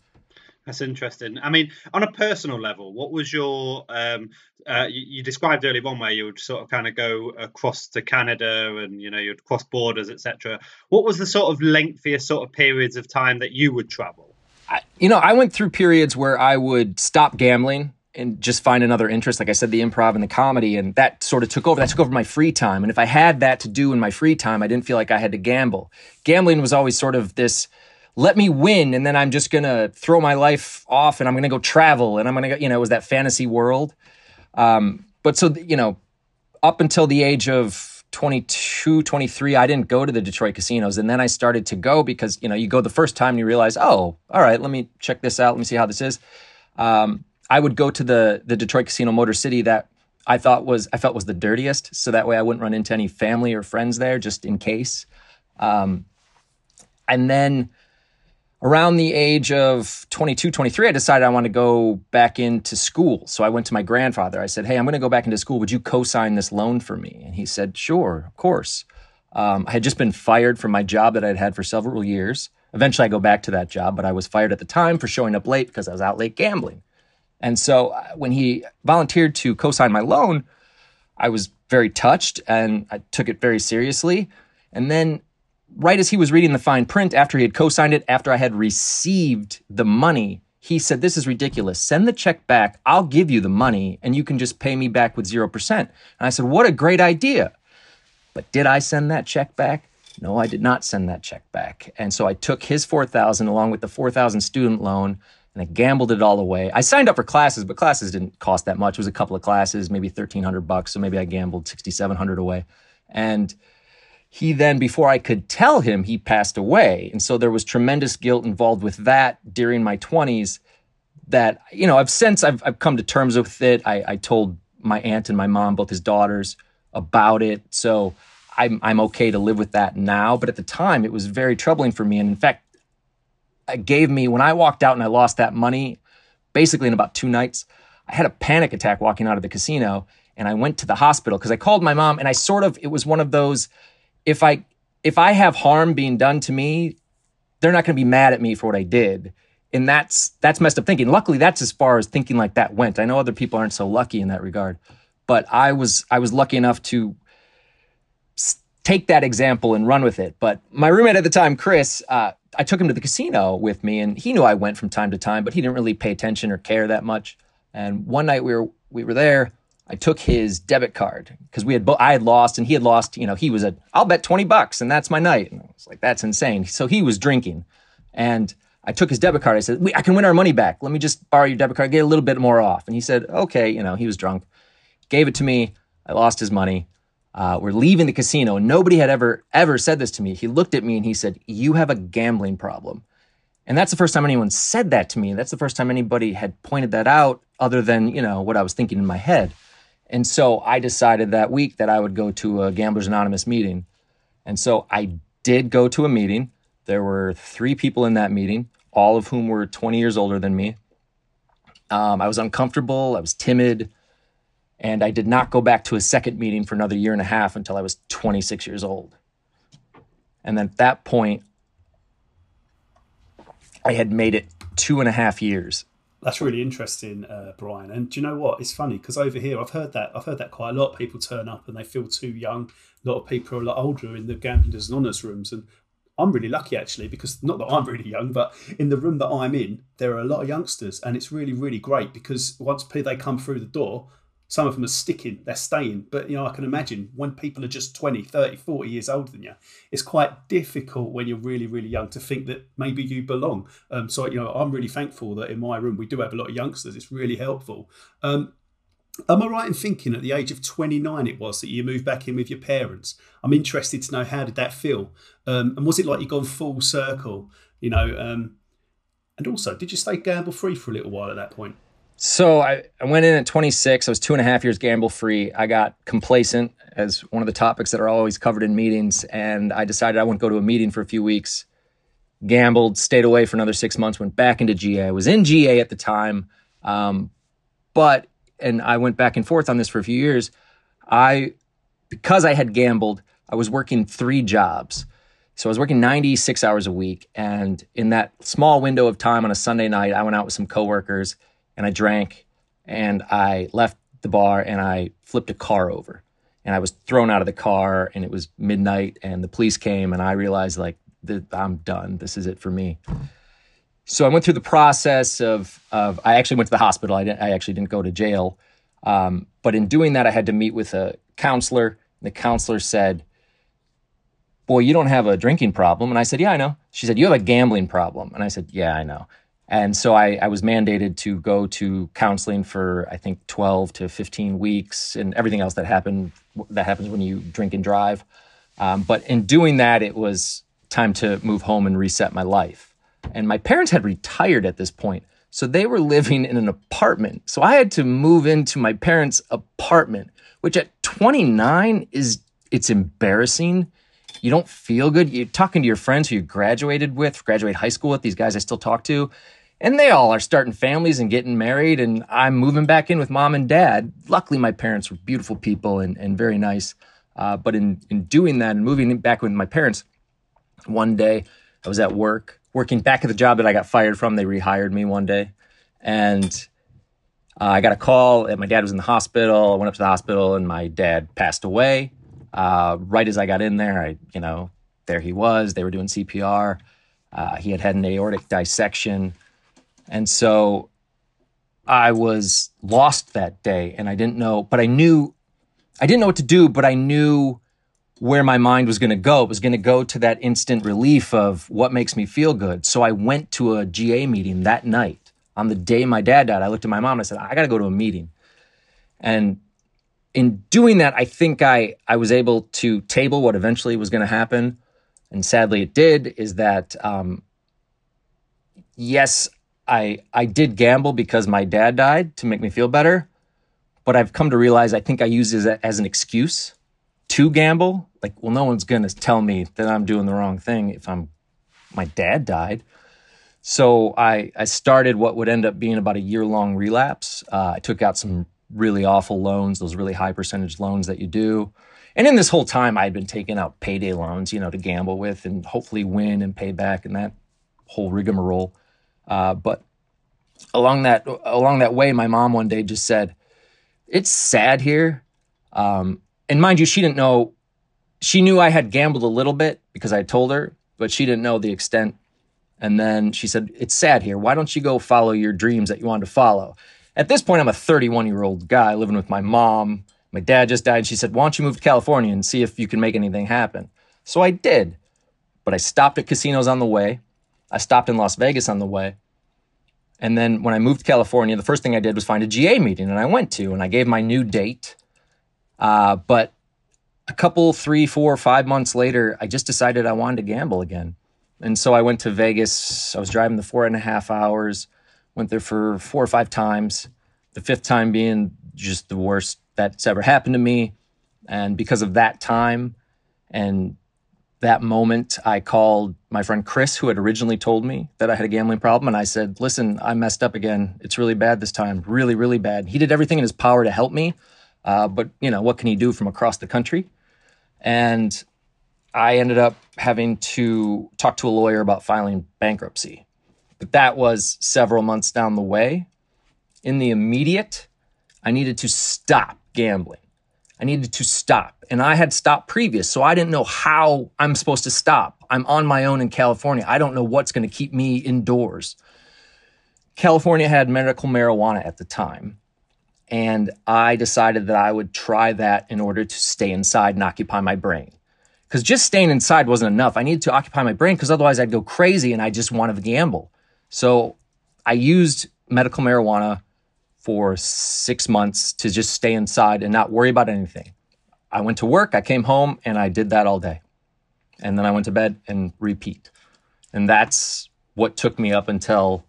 That's interesting. I mean, on a personal level, what was your? Um, uh, you, you, described earlier on where you would sort of kind of go across to Canada and you know you'd cross borders, etc. What was the sort of lengthiest sort of periods of time that you would travel? I, you know, I went through periods where I would stop gambling and just find another interest. Like I said, the improv and the comedy, and that sort of took over. That took over my free time. And if I had that to do in my free time, I didn't feel like I had to gamble. Gambling was always sort of this let me win and then I'm just going to throw my life off and I'm going to go travel and I'm going to, go, you know, it was that fantasy world. Um, but so, you know, up until the age of 22, 23, I didn't go to the Detroit casinos. And then I started to go because, you know, you go the first time and you realize, oh, all right, let me check this out. Let me see how this is. Um, I would go to the, the Detroit casino Motor City that I thought was, I felt was the dirtiest. So that way I wouldn't run into any family or friends there just in case. Um, and then, around the age of 22, 23, I decided I want to go back into school. So I went to my grandfather. I said, Hey, I'm going to go back into school. Would you co sign this loan for me? And he said, Sure, of course. Um, I had just been fired from my job that I'd had for several years. Eventually, I go back to that job, but I was fired at the time for showing up late because I was out late gambling. And so uh, when he volunteered to co sign my loan, I was very touched and I took it very seriously. And then right as he was reading the fine print, after he had co signed it, after I had received the money, he said, This is ridiculous. Send the check back. I'll give you the money and you can just pay me back with 0%. And I said, What a great idea. But did I send that check back? No, I did not send that check back. And so I took his 4000 along with the 4000 student loan and I gambled it all away. I signed up for classes, but classes didn't cost that much. It was a couple of classes, maybe 1300 bucks, so maybe I gambled 6700 away. And he then, before I could tell him, he passed away. And so there was tremendous guilt involved with that during my 20s that, you know, I've since I've, I've come to terms with it. I, I told my aunt and my mom, both his daughters, about it. So I'm, I'm okay to live with that now. But at the time, it was very troubling for me. And in fact, it gave me, when I walked out and I lost that money, basically in about two nights, I had a panic attack walking out of the casino and I went to the hospital because I called my mom and I sort of, it was one of those, if I if I have harm being done to me, they're not going to be mad at me for what I did. And that's that's messed up thinking. Luckily, that's as far as thinking like that went. I know other people aren't so lucky in that regard, but I was I was lucky enough to take that example and run with it. But my roommate at the time, Chris, uh, I took him to the casino with me, and he knew I went from time to time, but he didn't really pay attention or care that much. And one night we were we were there. I took his debit card because we had bo- I had lost and he had lost. You know, he was a I'll bet twenty bucks and that's my night. And I was like, that's insane. So he was drinking, and I took his debit card. I said, I can win our money back. Let me just borrow your debit card, get a little bit more off. And he said, okay. You know, he was drunk, gave it to me. I lost his money. Uh, we're leaving the casino, nobody had ever ever said this to me. He looked at me and he said, "You have a gambling problem." And that's the first time anyone said that to me. That's the first time anybody had pointed that out, other than you know what I was thinking in my head. And so I decided that week that I would go to a Gamblers Anonymous meeting. And so I did go to a meeting. There were three people in that meeting, all of whom were 20 years older than me. Um, I was uncomfortable, I was timid, and I did not go back to a second meeting for another year and a half until I was 26 years old. And then at that point, I had made it two and a half years that's really interesting, uh, Brian. And do you know what? It's funny because over here, I've heard that. I've heard that quite a lot. People turn up and they feel too young. A lot of people are a lot older in the Gamblers Anonymous rooms, and I'm really lucky actually because not that I'm really young, but in the room that I'm in, there are a lot of youngsters, and it's really, really great because once they come through the door, some of them are sticking, they're staying. But, you know, I can imagine when people are just 20, 30, 40 years older than you, it's quite difficult when you're really, really young to think that maybe you belong. Um, so, you know, I'm really thankful that in my room we do have a lot of youngsters. It's really helpful. Um, Am I right in thinking at the age of 29 it was that you moved back in with your parents? I'm interested to know how did that feel? Um, and was it like you'd gone full circle, you know? Um, and also, did you stay gamble free for a little while at that point? So I, I went in at 26. I was two and a half years gamble free. I got complacent as one of the topics that are always covered in meetings. And I decided I wouldn't go to a meeting for a few weeks. Gambled, stayed away for another six months, went back into GA. I was in GA at the time. Um, but, and I went back and forth on this for a few years. I, because I had gambled, I was working three jobs. So I was working 96 hours a week. And in that small window of time on a Sunday night, I went out with some coworkers and I drank and I left the bar and I flipped a car over. And I was thrown out of the car and it was midnight and the police came and I realized like I'm done. This is it for me. So I went through the process of of I actually went to the hospital. I didn't I actually didn't go to jail. Um, but in doing that, I had to meet with a counselor. The counselor said, Boy, you don't have a drinking problem. And I said, Yeah, I know. She said, You have a gambling problem. And I said, Yeah, I know. And so I, I, was mandated to go to counseling for I think 12 to 15 weeks and everything else that happened that happens when you drink and drive. Um, but in doing that, it was time to move home and reset my life. And my parents had retired at this point, so they were living in an apartment. So I had to move into my parents' apartment, which at 29 is it's embarrassing. You don't feel good. You're talking to your friends who you graduated with, graduate high school with, these guys I still talk to and they all are starting families and getting married and i'm moving back in with mom and dad. Luckily my parents were beautiful people and, and very nice. Uh, but in, in doing that and moving back with my parents one day i was at work working back at the job that i got fired from. They rehired me one day. And uh, i got a call that my dad was in the hospital. I went up to the hospital and my dad passed away. Uh, right as i got in there i you know there he was. They were doing cpr uh, he had had an aortic dissection and so I was lost that day and I didn't know, but I knew, I didn't know what to do, but I knew where my mind was going to go. It was going to go to that instant relief of what makes me feel good. So I went to a GA meeting that night. On the day my dad died, I looked at my mom and I said, I got to go to a meeting. And in doing that, I think I, I was able to table what eventually was going to happen. And sadly, it did, is that, um, yes, I I did gamble because my dad died to make me feel better, but I've come to realize I think I use it as an excuse to gamble. Like, well, no one's gonna tell me that I'm doing the wrong thing if I'm my dad died. So I I started what would end up being about a year long relapse. Uh, I took out some really awful loans, those really high percentage loans that you do. And in this whole time, I had been taking out payday loans, you know, to gamble with and hopefully win and pay back and that whole rigmarole. Uh, but along that along that way, my mom one day just said, "It's sad here." Um, and mind you, she didn't know. She knew I had gambled a little bit because I told her, but she didn't know the extent. And then she said, "It's sad here. Why don't you go follow your dreams that you wanted to follow?" at this point, I'm a 31 year old guy living with my mom. My dad just died. She said, Why don't you move to California and see if you can make anything happen? So I did. But I stopped at casinos on the way. I stopped in Las Vegas on the way. And then when I moved to California, the first thing I did was find a GA meeting, and I went to, and I gave my new date. Uh, but a couple, three, four, five months later, I just decided I wanted to gamble again. And so I went to Vegas. I was driving the four and a half hours, went there for four or five times, the fifth time being just the worst that's ever happened to me. And because of that time and that moment, I called my friend Chris, who had originally told me that I had a gambling problem. And I said, Listen, I messed up again. It's really bad this time, really, really bad. He did everything in his power to help me. Uh, but, you know, what can he do from across the country? And I ended up having to talk to a lawyer about filing bankruptcy. But that was several months down the way. In the immediate, I needed to stop gambling. I needed to stop. And I had stopped previous, so I didn't know how I'm supposed to stop. I'm on my own in California. I don't know what's going to keep me indoors. California had medical marijuana at the time. And I decided that I would try that in order to stay inside and occupy my brain. Because just staying inside wasn't enough. I needed to occupy my brain because otherwise I'd go crazy and I just wanted to gamble. So I used medical marijuana for six months to just stay inside and not worry about anything. I went to work, I came home, and I did that all day. And then I went to bed and repeat. And that's what took me up until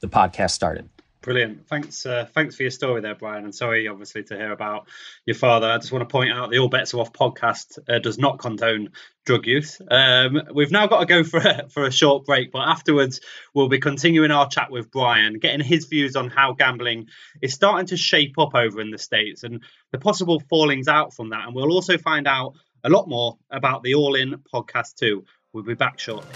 the podcast started. Brilliant. Thanks. Uh, thanks for your story there, Brian. And sorry, obviously, to hear about your father. I just want to point out the All Bets Are Off podcast uh, does not condone drug use. Um, we've now got to go for a, for a short break, but afterwards we'll be continuing our chat with Brian, getting his views on how gambling is starting to shape up over in the states and the possible fallings out from that. And we'll also find out a lot more about the All In podcast too. We'll be back shortly.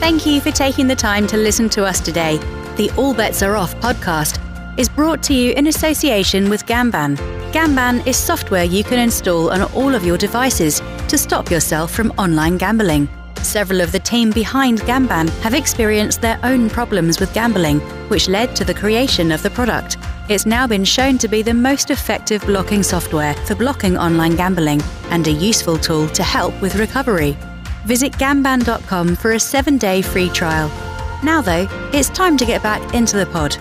Thank you for taking the time to listen to us today. The All Bets Are Off podcast is brought to you in association with Gamban. Gamban is software you can install on all of your devices to stop yourself from online gambling. Several of the team behind Gamban have experienced their own problems with gambling, which led to the creation of the product. It's now been shown to be the most effective blocking software for blocking online gambling and a useful tool to help with recovery. Visit gamban.com for a seven day free trial. Now, though, it's time to get back into the pod.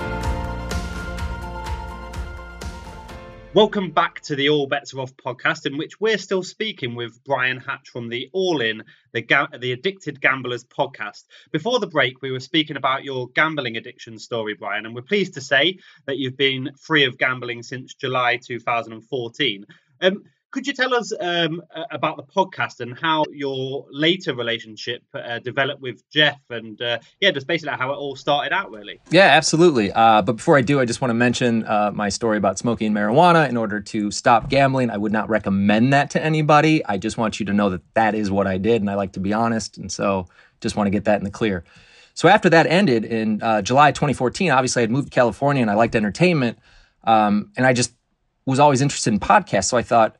Welcome back to the All Bets Are Off podcast, in which we're still speaking with Brian Hatch from the All In, the, Ga- the Addicted Gamblers podcast. Before the break, we were speaking about your gambling addiction story, Brian, and we're pleased to say that you've been free of gambling since July 2014. Um, could you tell us um, about the podcast and how your later relationship uh, developed with Jeff and uh, yeah, just basically how it all started out, really? Yeah, absolutely. Uh, but before I do, I just want to mention uh, my story about smoking marijuana in order to stop gambling. I would not recommend that to anybody. I just want you to know that that is what I did, and I like to be honest, and so just want to get that in the clear. So after that ended in uh, July 2014, obviously I had moved to California and I liked entertainment, um, and I just was always interested in podcasts. So I thought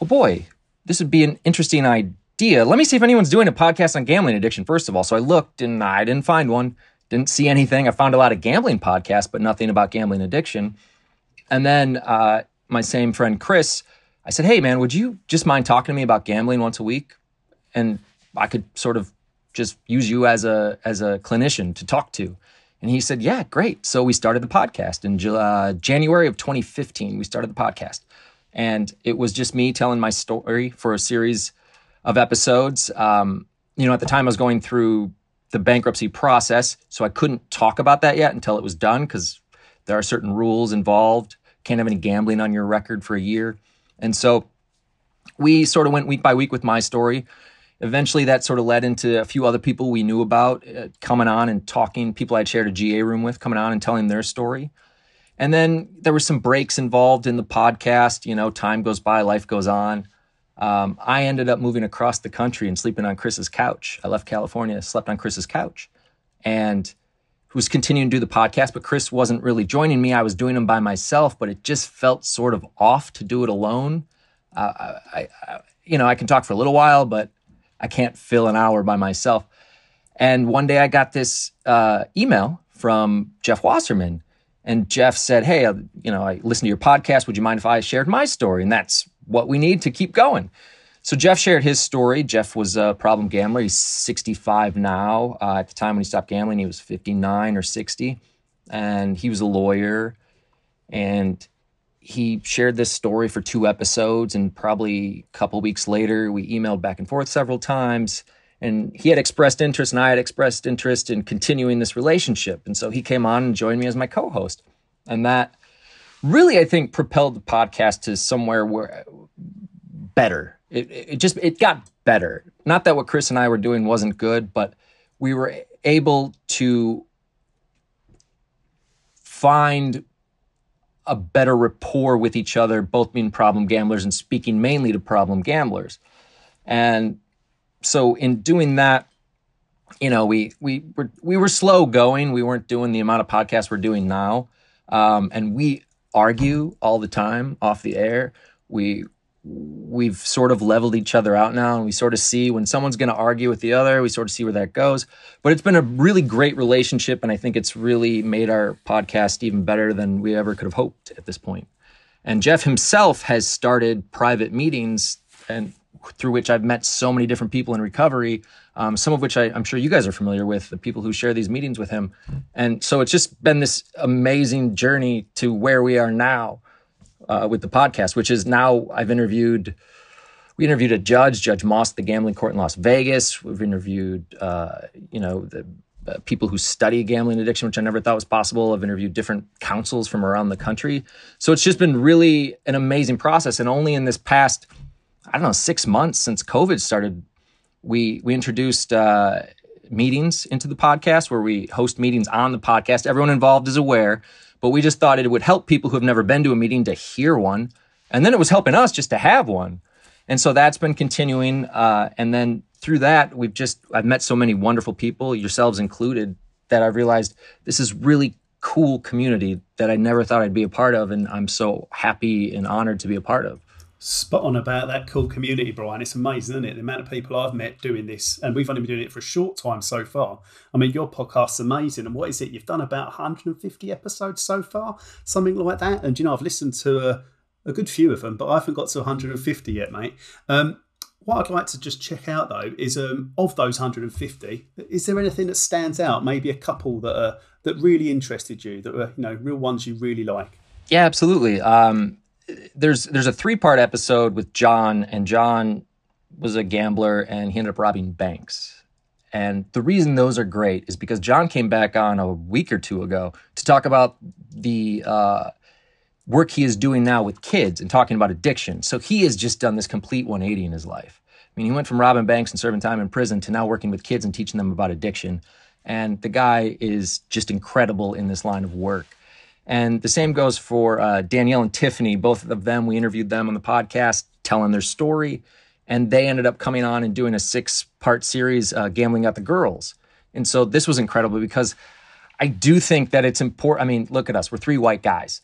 oh boy, this would be an interesting idea. Let me see if anyone's doing a podcast on gambling addiction, first of all. So I looked and I didn't find one, didn't see anything. I found a lot of gambling podcasts, but nothing about gambling addiction. And then uh, my same friend Chris, I said, hey man, would you just mind talking to me about gambling once a week? And I could sort of just use you as a as a clinician to talk to. And he said, yeah, great. So we started the podcast in uh, January of 2015. We started the podcast. And it was just me telling my story for a series of episodes. Um, you know, at the time I was going through the bankruptcy process, so I couldn't talk about that yet until it was done because there are certain rules involved. Can't have any gambling on your record for a year. And so we sort of went week by week with my story. Eventually, that sort of led into a few other people we knew about uh, coming on and talking, people I'd shared a GA room with coming on and telling their story. And then there were some breaks involved in the podcast. You know, time goes by, life goes on. Um, I ended up moving across the country and sleeping on Chris's couch. I left California, slept on Chris's couch, and was continuing to do the podcast. But Chris wasn't really joining me. I was doing them by myself, but it just felt sort of off to do it alone. Uh, I, I, you know, I can talk for a little while, but I can't fill an hour by myself. And one day I got this uh, email from Jeff Wasserman And Jeff said, Hey, uh, you know, I listened to your podcast. Would you mind if I shared my story? And that's what we need to keep going. So Jeff shared his story. Jeff was a problem gambler. He's 65 now. Uh, at the time when he stopped gambling, he was 59 or 60. And he was a lawyer. And he shared this story for two episodes. And probably a couple weeks later, we emailed back and forth several times. And he had expressed interest, and I had expressed interest in continuing this relationship. And so he came on and joined me as my co host. And that really, I think, propelled the podcast to somewhere where better it, it just it got better. Not that what Chris and I were doing wasn't good, but we were able to find a better rapport with each other, both being problem gamblers and speaking mainly to problem gamblers. And so in doing that, you know, we we were we were slow going. We weren't doing the amount of podcasts we're doing now, um, and we argue all the time off the air. We we've sort of leveled each other out now and we sort of see when someone's going to argue with the other we sort of see where that goes but it's been a really great relationship and i think it's really made our podcast even better than we ever could have hoped at this point and jeff himself has started private meetings and through which i've met so many different people in recovery um, some of which I, i'm sure you guys are familiar with the people who share these meetings with him and so it's just been this amazing journey to where we are now uh, with the podcast, which is now I've interviewed. We interviewed a judge, Judge Moss, the gambling court in Las Vegas. We've interviewed, uh, you know, the uh, people who study gambling addiction, which I never thought was possible. I've interviewed different councils from around the country. So it's just been really an amazing process. And only in this past, I don't know, six months since COVID started, we we introduced uh, meetings into the podcast where we host meetings on the podcast. Everyone involved is aware but we just thought it would help people who have never been to a meeting to hear one. And then it was helping us just to have one. And so that's been continuing. Uh, and then through that, we've just, I've met so many wonderful people, yourselves included, that I've realized this is really cool community that I never thought I'd be a part of. And I'm so happy and honored to be a part of spot on about that cool community, Brian. It's amazing, isn't it? The amount of people I've met doing this, and we've only been doing it for a short time so far. I mean, your podcast's amazing. And what is it? You've done about 150 episodes so far, something like that. And you know, I've listened to a, a good few of them, but I haven't got to 150 yet, mate. Um, what I'd like to just check out though is um, of those 150, is there anything that stands out? Maybe a couple that are that really interested you, that were you know real ones you really like. Yeah, absolutely. Um, there's there's a three part episode with John, and John was a gambler and he ended up robbing banks. And the reason those are great is because John came back on a week or two ago to talk about the uh, work he is doing now with kids and talking about addiction. So he has just done this complete 180 in his life. I mean, he went from robbing banks and serving time in prison to now working with kids and teaching them about addiction. And the guy is just incredible in this line of work. And the same goes for uh, Danielle and Tiffany. Both of them, we interviewed them on the podcast, telling their story. And they ended up coming on and doing a six part series, uh, Gambling Got the Girls. And so this was incredible because I do think that it's important. I mean, look at us, we're three white guys.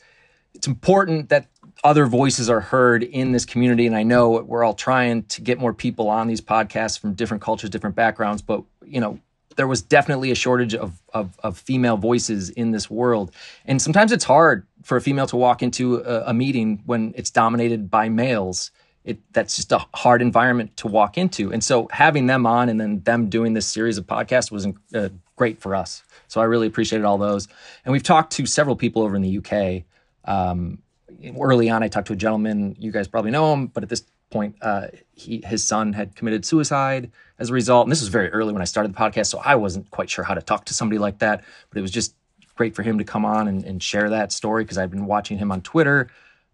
It's important that other voices are heard in this community. And I know we're all trying to get more people on these podcasts from different cultures, different backgrounds. But, you know, there was definitely a shortage of, of, of female voices in this world, and sometimes it's hard for a female to walk into a, a meeting when it's dominated by males. It, that's just a hard environment to walk into. And so having them on and then them doing this series of podcasts was uh, great for us. So I really appreciated all those. And we've talked to several people over in the UK. Um, early on, I talked to a gentleman, you guys probably know him, but at this point, uh, he, his son had committed suicide as a result. And this was very early when I started the podcast, so I wasn't quite sure how to talk to somebody like that. But it was just great for him to come on and, and share that story because I've been watching him on Twitter.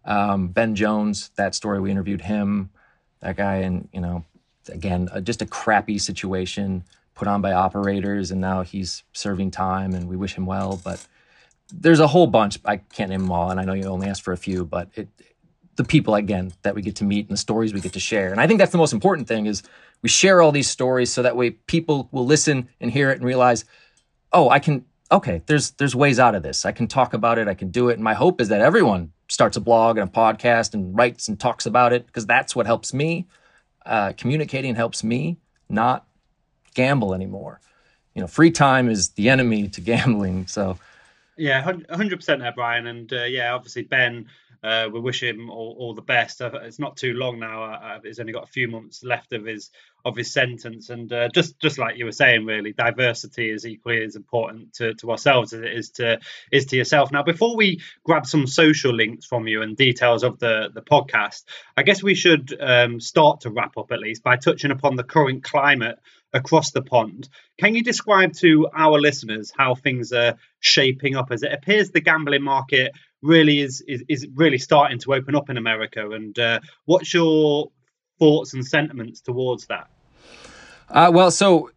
Um, ben Jones, that story, we interviewed him, that guy, and you know, again, uh, just a crappy situation put on by operators, and now he's serving time, and we wish him well. But there's a whole bunch. I can't name them all, and I know you only asked for a few, but it, the people again that we get to meet and the stories we get to share, and I think that's the most important thing is we share all these stories so that way people will listen and hear it and realize, oh, I can okay, there's there's ways out of this. I can talk about it, I can do it. And my hope is that everyone starts a blog and a podcast and writes and talks about it because that's what helps me. Uh, communicating helps me not gamble anymore. You know, free time is the enemy to gambling. So Yeah, hundred percent there, Brian, and uh, yeah, obviously Ben uh, we wish him all, all, the best. Uh, it's not too long now. Uh, he's only got a few months left of his of his sentence, and uh, just just like you were saying, really, diversity is equally as important to, to ourselves as it is to is to yourself. Now, before we grab some social links from you and details of the the podcast, I guess we should um, start to wrap up at least by touching upon the current climate across the pond. Can you describe to our listeners how things are shaping up as it appears the gambling market really is is, is really starting to open up in America. And uh, what's your thoughts and sentiments towards that? Uh, well, so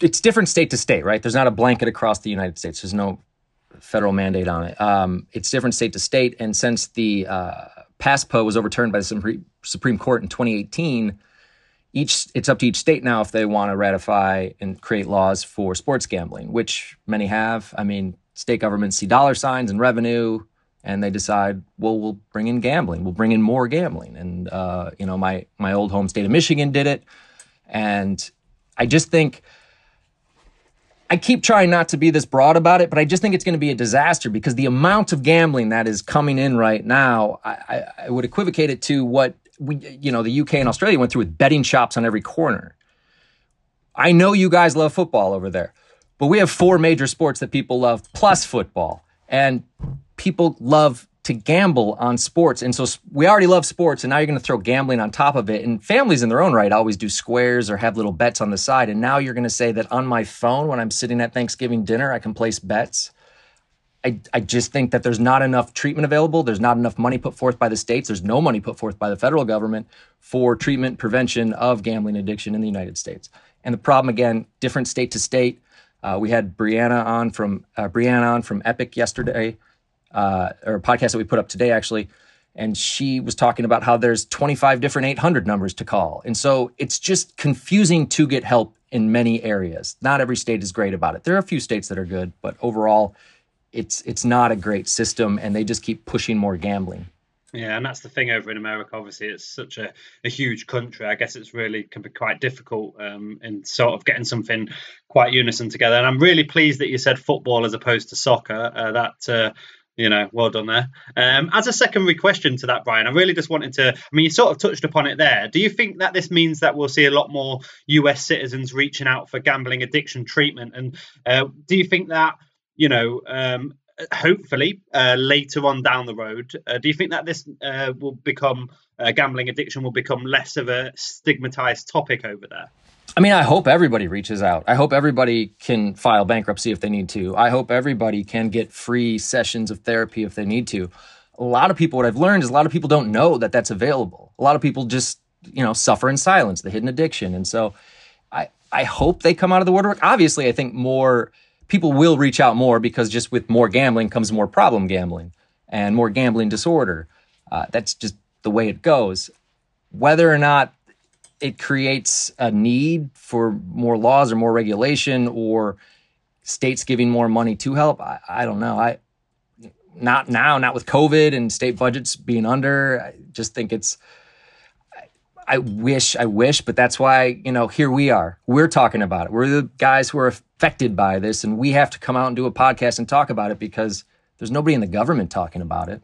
it's different state to state, right? There's not a blanket across the United States. There's no federal mandate on it. Um, it's different state to state, and since the uh, PASPA was overturned by the Supreme Court in 2018, each it's up to each state now if they want to ratify and create laws for sports gambling, which many have. I mean, state governments see dollar signs and revenue and they decide well we'll bring in gambling. We'll bring in more gambling. And uh, you know my my old home state of michigan did it. And i just think i keep trying not to be this broad about it but i just think it's going to be a disaster because the amount of gambling that is coming in right now i, I, I would equivocate it to what we you know the uk and australia went through with betting shops on every corner. I know you guys love football over there but we have four major sports that people love plus football. And people love to gamble on sports. And so we already love sports, and now you're going to throw gambling on top of it. And families in their own right always do squares or have little bets on the side. And now you're going to say that on my phone, when I'm sitting at Thanksgiving dinner, I can place bets. I, I just think that there's not enough treatment available. There's not enough money put forth by the states. There's no money put forth by the federal government for treatment prevention of gambling addiction in the United States. And the problem, again, different state to state uh, we had Brianna on from uh, Brianna on from Epic yesterday, uh, or a podcast that we put up today actually, and she was talking about how there's 25 different 800 numbers to call, and so it's just confusing to get help in many areas. Not every state is great about it. There are a few states that are good, but overall, it's it's not a great system, and they just keep pushing more gambling. Yeah, and that's the thing over in America. Obviously, it's such a, a huge country. I guess it's really can be quite difficult um, in sort of getting something quite unison together. And I'm really pleased that you said football as opposed to soccer. Uh, that uh, you know, well done there. Um, as a secondary question to that, Brian, I really just wanted to. I mean, you sort of touched upon it there. Do you think that this means that we'll see a lot more U.S. citizens reaching out for gambling addiction treatment? And uh, do you think that you know um, hopefully uh, later on down the road. Uh, do you think that this uh, will become uh, gambling addiction will become less of a stigmatized topic over there? I mean, I hope everybody reaches out. I hope everybody can file bankruptcy if they need to. I hope everybody can get free sessions of therapy if they need to. A lot of people, what I've learned is a lot of people don't know that that's available. A lot of people just, you know, suffer in silence, the hidden addiction. And so I, I hope they come out of the woodwork. Obviously, I think more people will reach out more because just with more gambling comes more problem gambling and more gambling disorder. Uh, that's just the way it goes. Whether or not it creates a need for more laws or more regulation or states giving more money to help, I, I don't know. I not now, not with COVID and state budgets being under. I just think it's I wish, I wish, but that's why, you know, here we are. We're talking about it. We're the guys who are affected by this, and we have to come out and do a podcast and talk about it because there's nobody in the government talking about it.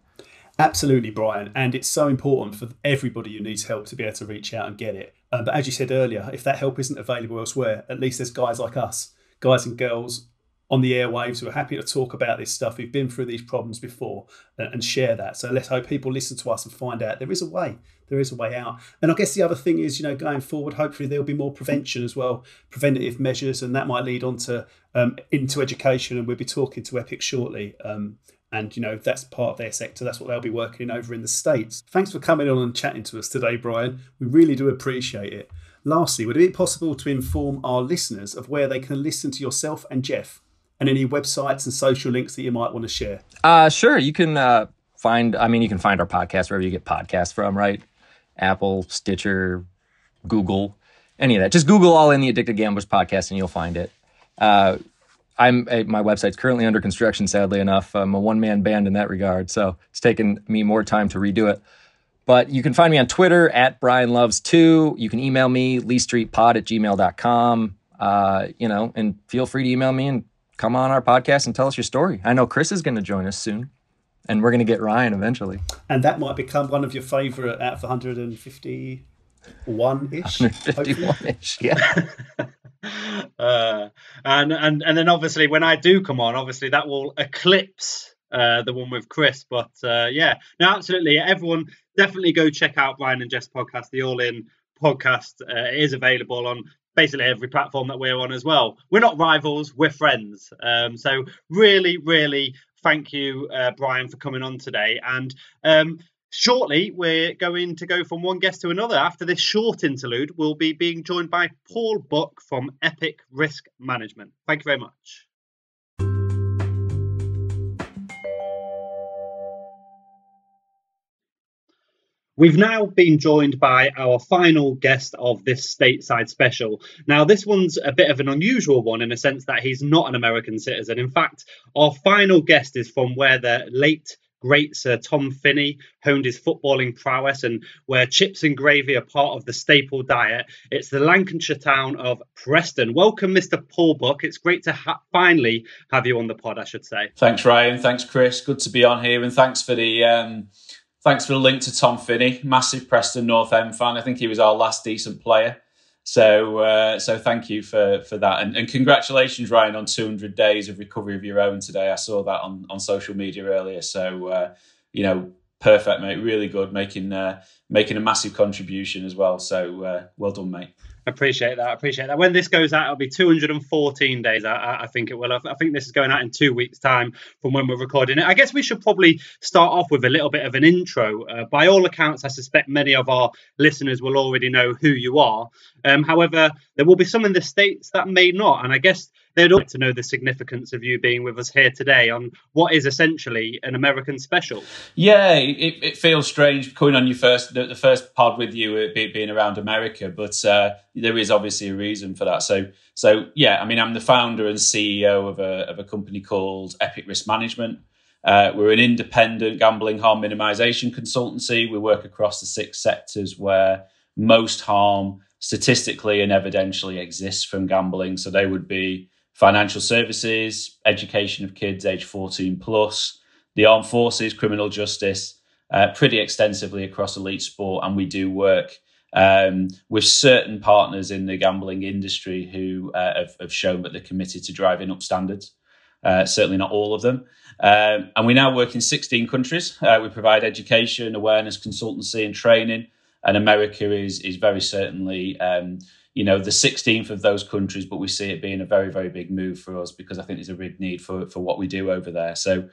Absolutely, Brian. And it's so important for everybody who needs help to be able to reach out and get it. Um, but as you said earlier, if that help isn't available elsewhere, at least there's guys like us, guys and girls on the airwaves who are happy to talk about this stuff, who've been through these problems before uh, and share that. So let's hope people listen to us and find out there is a way. There is a way out. And I guess the other thing is, you know, going forward, hopefully there'll be more prevention as well, preventative measures, and that might lead on to um, into education. And we'll be talking to Epic shortly. Um, and you know that's part of their sector that's what they'll be working over in the states thanks for coming on and chatting to us today brian we really do appreciate it lastly would it be possible to inform our listeners of where they can listen to yourself and jeff and any websites and social links that you might want to share? Uh, sure. You can uh, find, I mean, you can find our podcast wherever you get podcasts from, right? Apple, Stitcher, Google, any of that. Just Google All in the Addicted Gamblers podcast and you'll find it. Uh, I'm uh, my website's currently under construction. Sadly enough, I'm a one man band in that regard, so it's taken me more time to redo it. But you can find me on Twitter at Brian Loves Two. You can email me leestreetpod at gmail.com. Uh, you know, and feel free to email me and come on our podcast and tell us your story. I know Chris is going to join us soon, and we're going to get Ryan eventually. And that might become one of your favourite out of 151 ish. 151 ish, yeah. uh, and and and then obviously when I do come on, obviously that will eclipse uh, the one with Chris. But uh, yeah, no, absolutely. Everyone definitely go check out Brian and Jeff's podcast, the All In podcast. Uh, is available on basically every platform that we're on as well. We're not rivals, we're friends. Um, so really, really thank you, uh, Brian, for coming on today. And um, Shortly, we're going to go from one guest to another. After this short interlude, we'll be being joined by Paul Buck from Epic Risk Management. Thank you very much. We've now been joined by our final guest of this stateside special. Now, this one's a bit of an unusual one in a sense that he's not an American citizen. In fact, our final guest is from where the late great Sir Tom Finney honed his footballing prowess and where chips and gravy are part of the staple diet. It's the Lancashire town of Preston. Welcome, Mr. Paul Buck. It's great to ha- finally have you on the pod, I should say. Thanks, Ryan. Thanks, Chris. Good to be on here, and thanks for the. Um, thanks for the link to Tom Finney, massive Preston North End fan. I think he was our last decent player. So, uh, so thank you for for that, and, and, congratulations, Ryan, on 200 days of recovery of your own today. I saw that on on social media earlier. So, uh, you know, perfect, mate. Really good, making uh, making a massive contribution as well. So, uh, well done, mate. Appreciate that. I appreciate that. When this goes out, it'll be 214 days. I, I think it will. I, I, think this is going out in two weeks' time from when we're recording it. I guess we should probably start off with a little bit of an intro. Uh, by all accounts, I suspect many of our listeners will already know who you are. Um, however, there will be some in the states that may not, and I guess they'd like to know the significance of you being with us here today on what is essentially an American special. Yeah, it, it feels strange coming on your first the, the first pod with you uh, being around America, but uh, there is obviously a reason for that. So so yeah, I mean, I'm the founder and CEO of a of a company called Epic Risk Management. Uh, we're an independent gambling harm minimization consultancy. We work across the six sectors where most harm statistically and evidentially exists from gambling. So they would be financial services, education of kids age 14 plus, the armed forces, criminal justice, uh, pretty extensively across elite sport. And we do work um, with certain partners in the gambling industry who uh, have, have, shown that they're committed to driving up standards. Uh, certainly not all of them. Um, and we now work in 16 countries. Uh, we provide education, awareness, consultancy, and training. And America is is very certainly um, you know, the 16th of those countries, but we see it being a very, very big move for us because I think there's a real need for for what we do over there. So,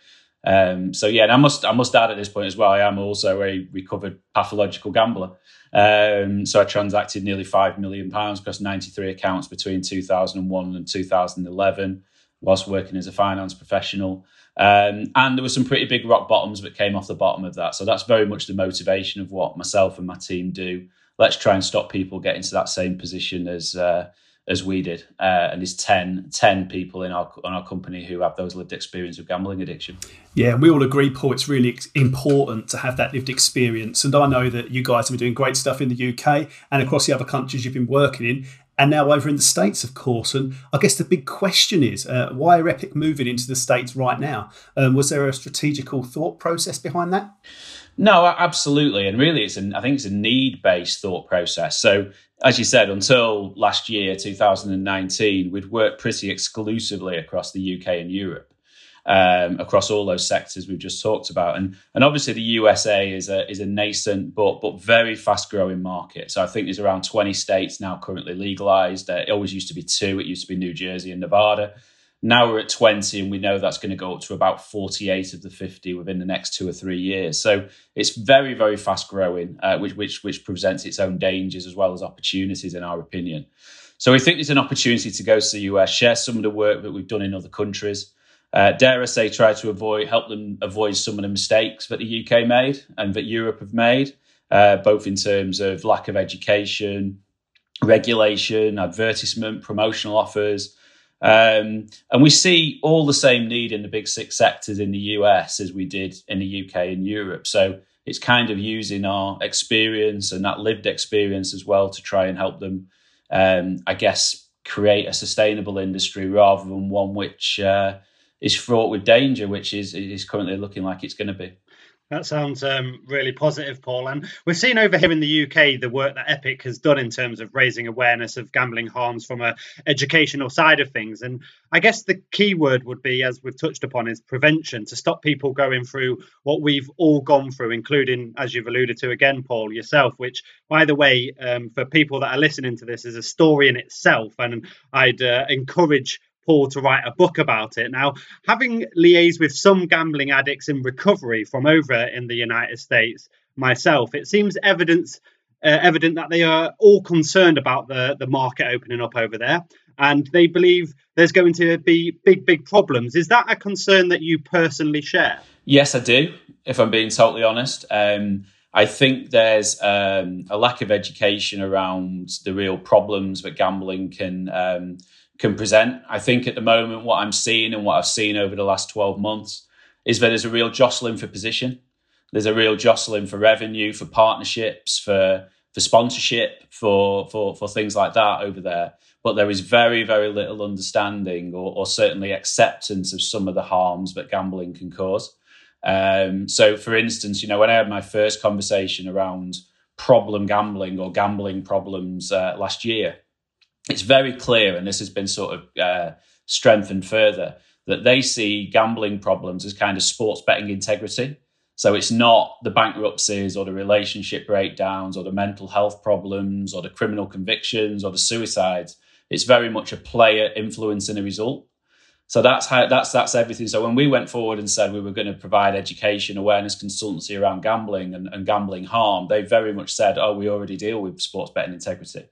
um, so yeah, and I must I must add at this point as well, I am also a recovered pathological gambler. Um, so I transacted nearly five million pounds across 93 accounts between 2001 and 2011, whilst working as a finance professional. Um, and there were some pretty big rock bottoms that came off the bottom of that. So that's very much the motivation of what myself and my team do let's try and stop people getting to that same position as uh, as we did. Uh, and there's 10, 10 people in our on our company who have those lived experience of gambling addiction. Yeah, and we all agree, Paul. It's really important to have that lived experience. And I know that you guys have been doing great stuff in the UK and across the other countries you've been working in. And now over in the States, of course. And I guess the big question is uh, why are Epic moving into the States right now? Um, was there a strategical thought process behind that? No, absolutely, and really, it's an I think it's a need based thought process. So, as you said, until last year, 2019, we'd worked pretty exclusively across the UK and Europe, um, across all those sectors we've just talked about, and and obviously the USA is a is a nascent but but very fast growing market. So I think there's around 20 states now currently legalized. Uh, it always used to be two. It used to be New Jersey and Nevada. Now we're at 20, and we know that's going to go up to about 48 of the 50 within the next two or three years. So it's very, very fast growing, uh, which, which, which presents its own dangers as well as opportunities, in our opinion. So we think there's an opportunity to go to the US, share some of the work that we've done in other countries. Uh, dare I say, try to avoid, help them avoid some of the mistakes that the UK made and that Europe have made, uh, both in terms of lack of education, regulation, advertisement, promotional offers, um, and we see all the same need in the big six sectors in the US as we did in the UK and Europe. So it's kind of using our experience and that lived experience as well to try and help them, um, I guess, create a sustainable industry rather than one which uh, is fraught with danger, which is is currently looking like it's going to be. That sounds um, really positive, Paul. And we've seen over here in the UK the work that Epic has done in terms of raising awareness of gambling harms from a educational side of things. And I guess the key word would be, as we've touched upon, is prevention to stop people going through what we've all gone through, including, as you've alluded to again, Paul, yourself. Which, by the way, um, for people that are listening to this, is a story in itself. And I'd uh, encourage Paul to write a book about it. Now, having liaised with some gambling addicts in recovery from over in the United States myself, it seems evidence uh, evident that they are all concerned about the, the market opening up over there and they believe there's going to be big, big problems. Is that a concern that you personally share? Yes, I do, if I'm being totally honest. Um, I think there's um, a lack of education around the real problems that gambling can um, can present. I think at the moment, what I'm seeing and what I've seen over the last 12 months is that there's a real jostling for position. There's a real jostling for revenue, for partnerships, for for sponsorship, for for for things like that over there. But there is very very little understanding or, or certainly acceptance of some of the harms that gambling can cause. Um, so, for instance, you know, when I had my first conversation around problem gambling or gambling problems uh, last year, it's very clear, and this has been sort of uh, strengthened further, that they see gambling problems as kind of sports betting integrity. So it's not the bankruptcies or the relationship breakdowns or the mental health problems or the criminal convictions or the suicides. It's very much a player influencing a result. So that's how that's that's everything. So when we went forward and said we were going to provide education, awareness, consultancy around gambling and, and gambling harm, they very much said, "Oh, we already deal with sports betting integrity."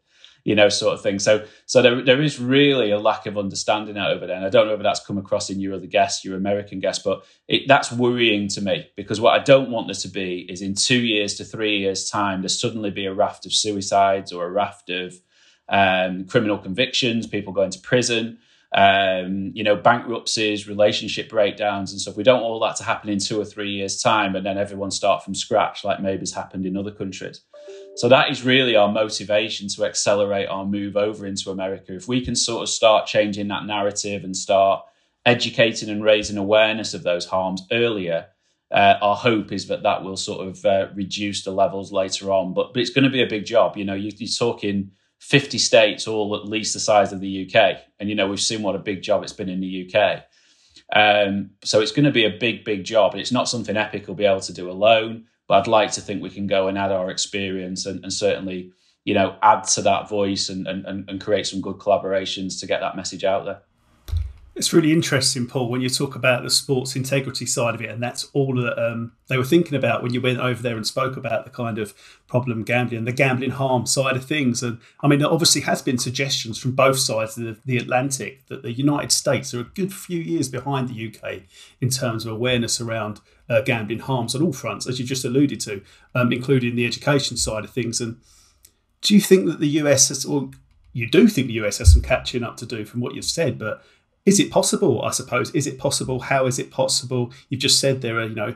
You know, sort of thing. So, so there, there is really a lack of understanding out over there. And I don't know if that's come across in your other guests, your American guests, but it, that's worrying to me because what I don't want there to be is in two years to three years' time, there suddenly be a raft of suicides or a raft of um, criminal convictions, people going to prison. Um, you know, bankruptcies, relationship breakdowns, and stuff. We don't want all that to happen in two or three years' time, and then everyone start from scratch, like maybe has happened in other countries. So that is really our motivation to accelerate our move over into America. If we can sort of start changing that narrative and start educating and raising awareness of those harms earlier, uh, our hope is that that will sort of uh, reduce the levels later on. But, but it's going to be a big job. You know, you, you're talking 50 states, all at least the size of the UK. And, you know, we've seen what a big job it's been in the UK. Um, so it's going to be a big, big job. And it's not something Epic will be able to do alone. But I'd like to think we can go and add our experience and, and certainly, you know, add to that voice and, and, and create some good collaborations to get that message out there. It's really interesting, Paul, when you talk about the sports integrity side of it, and that's all that um, they were thinking about when you went over there and spoke about the kind of problem gambling and the gambling harm side of things. And I mean, there obviously has been suggestions from both sides of the, the Atlantic that the United States are a good few years behind the UK in terms of awareness around uh, gambling harms on all fronts, as you just alluded to, um, including the education side of things. And do you think that the US has, or you do think the US has some catching up to do from what you've said, but is it possible? I suppose. Is it possible? How is it possible? You've just said there are, you know,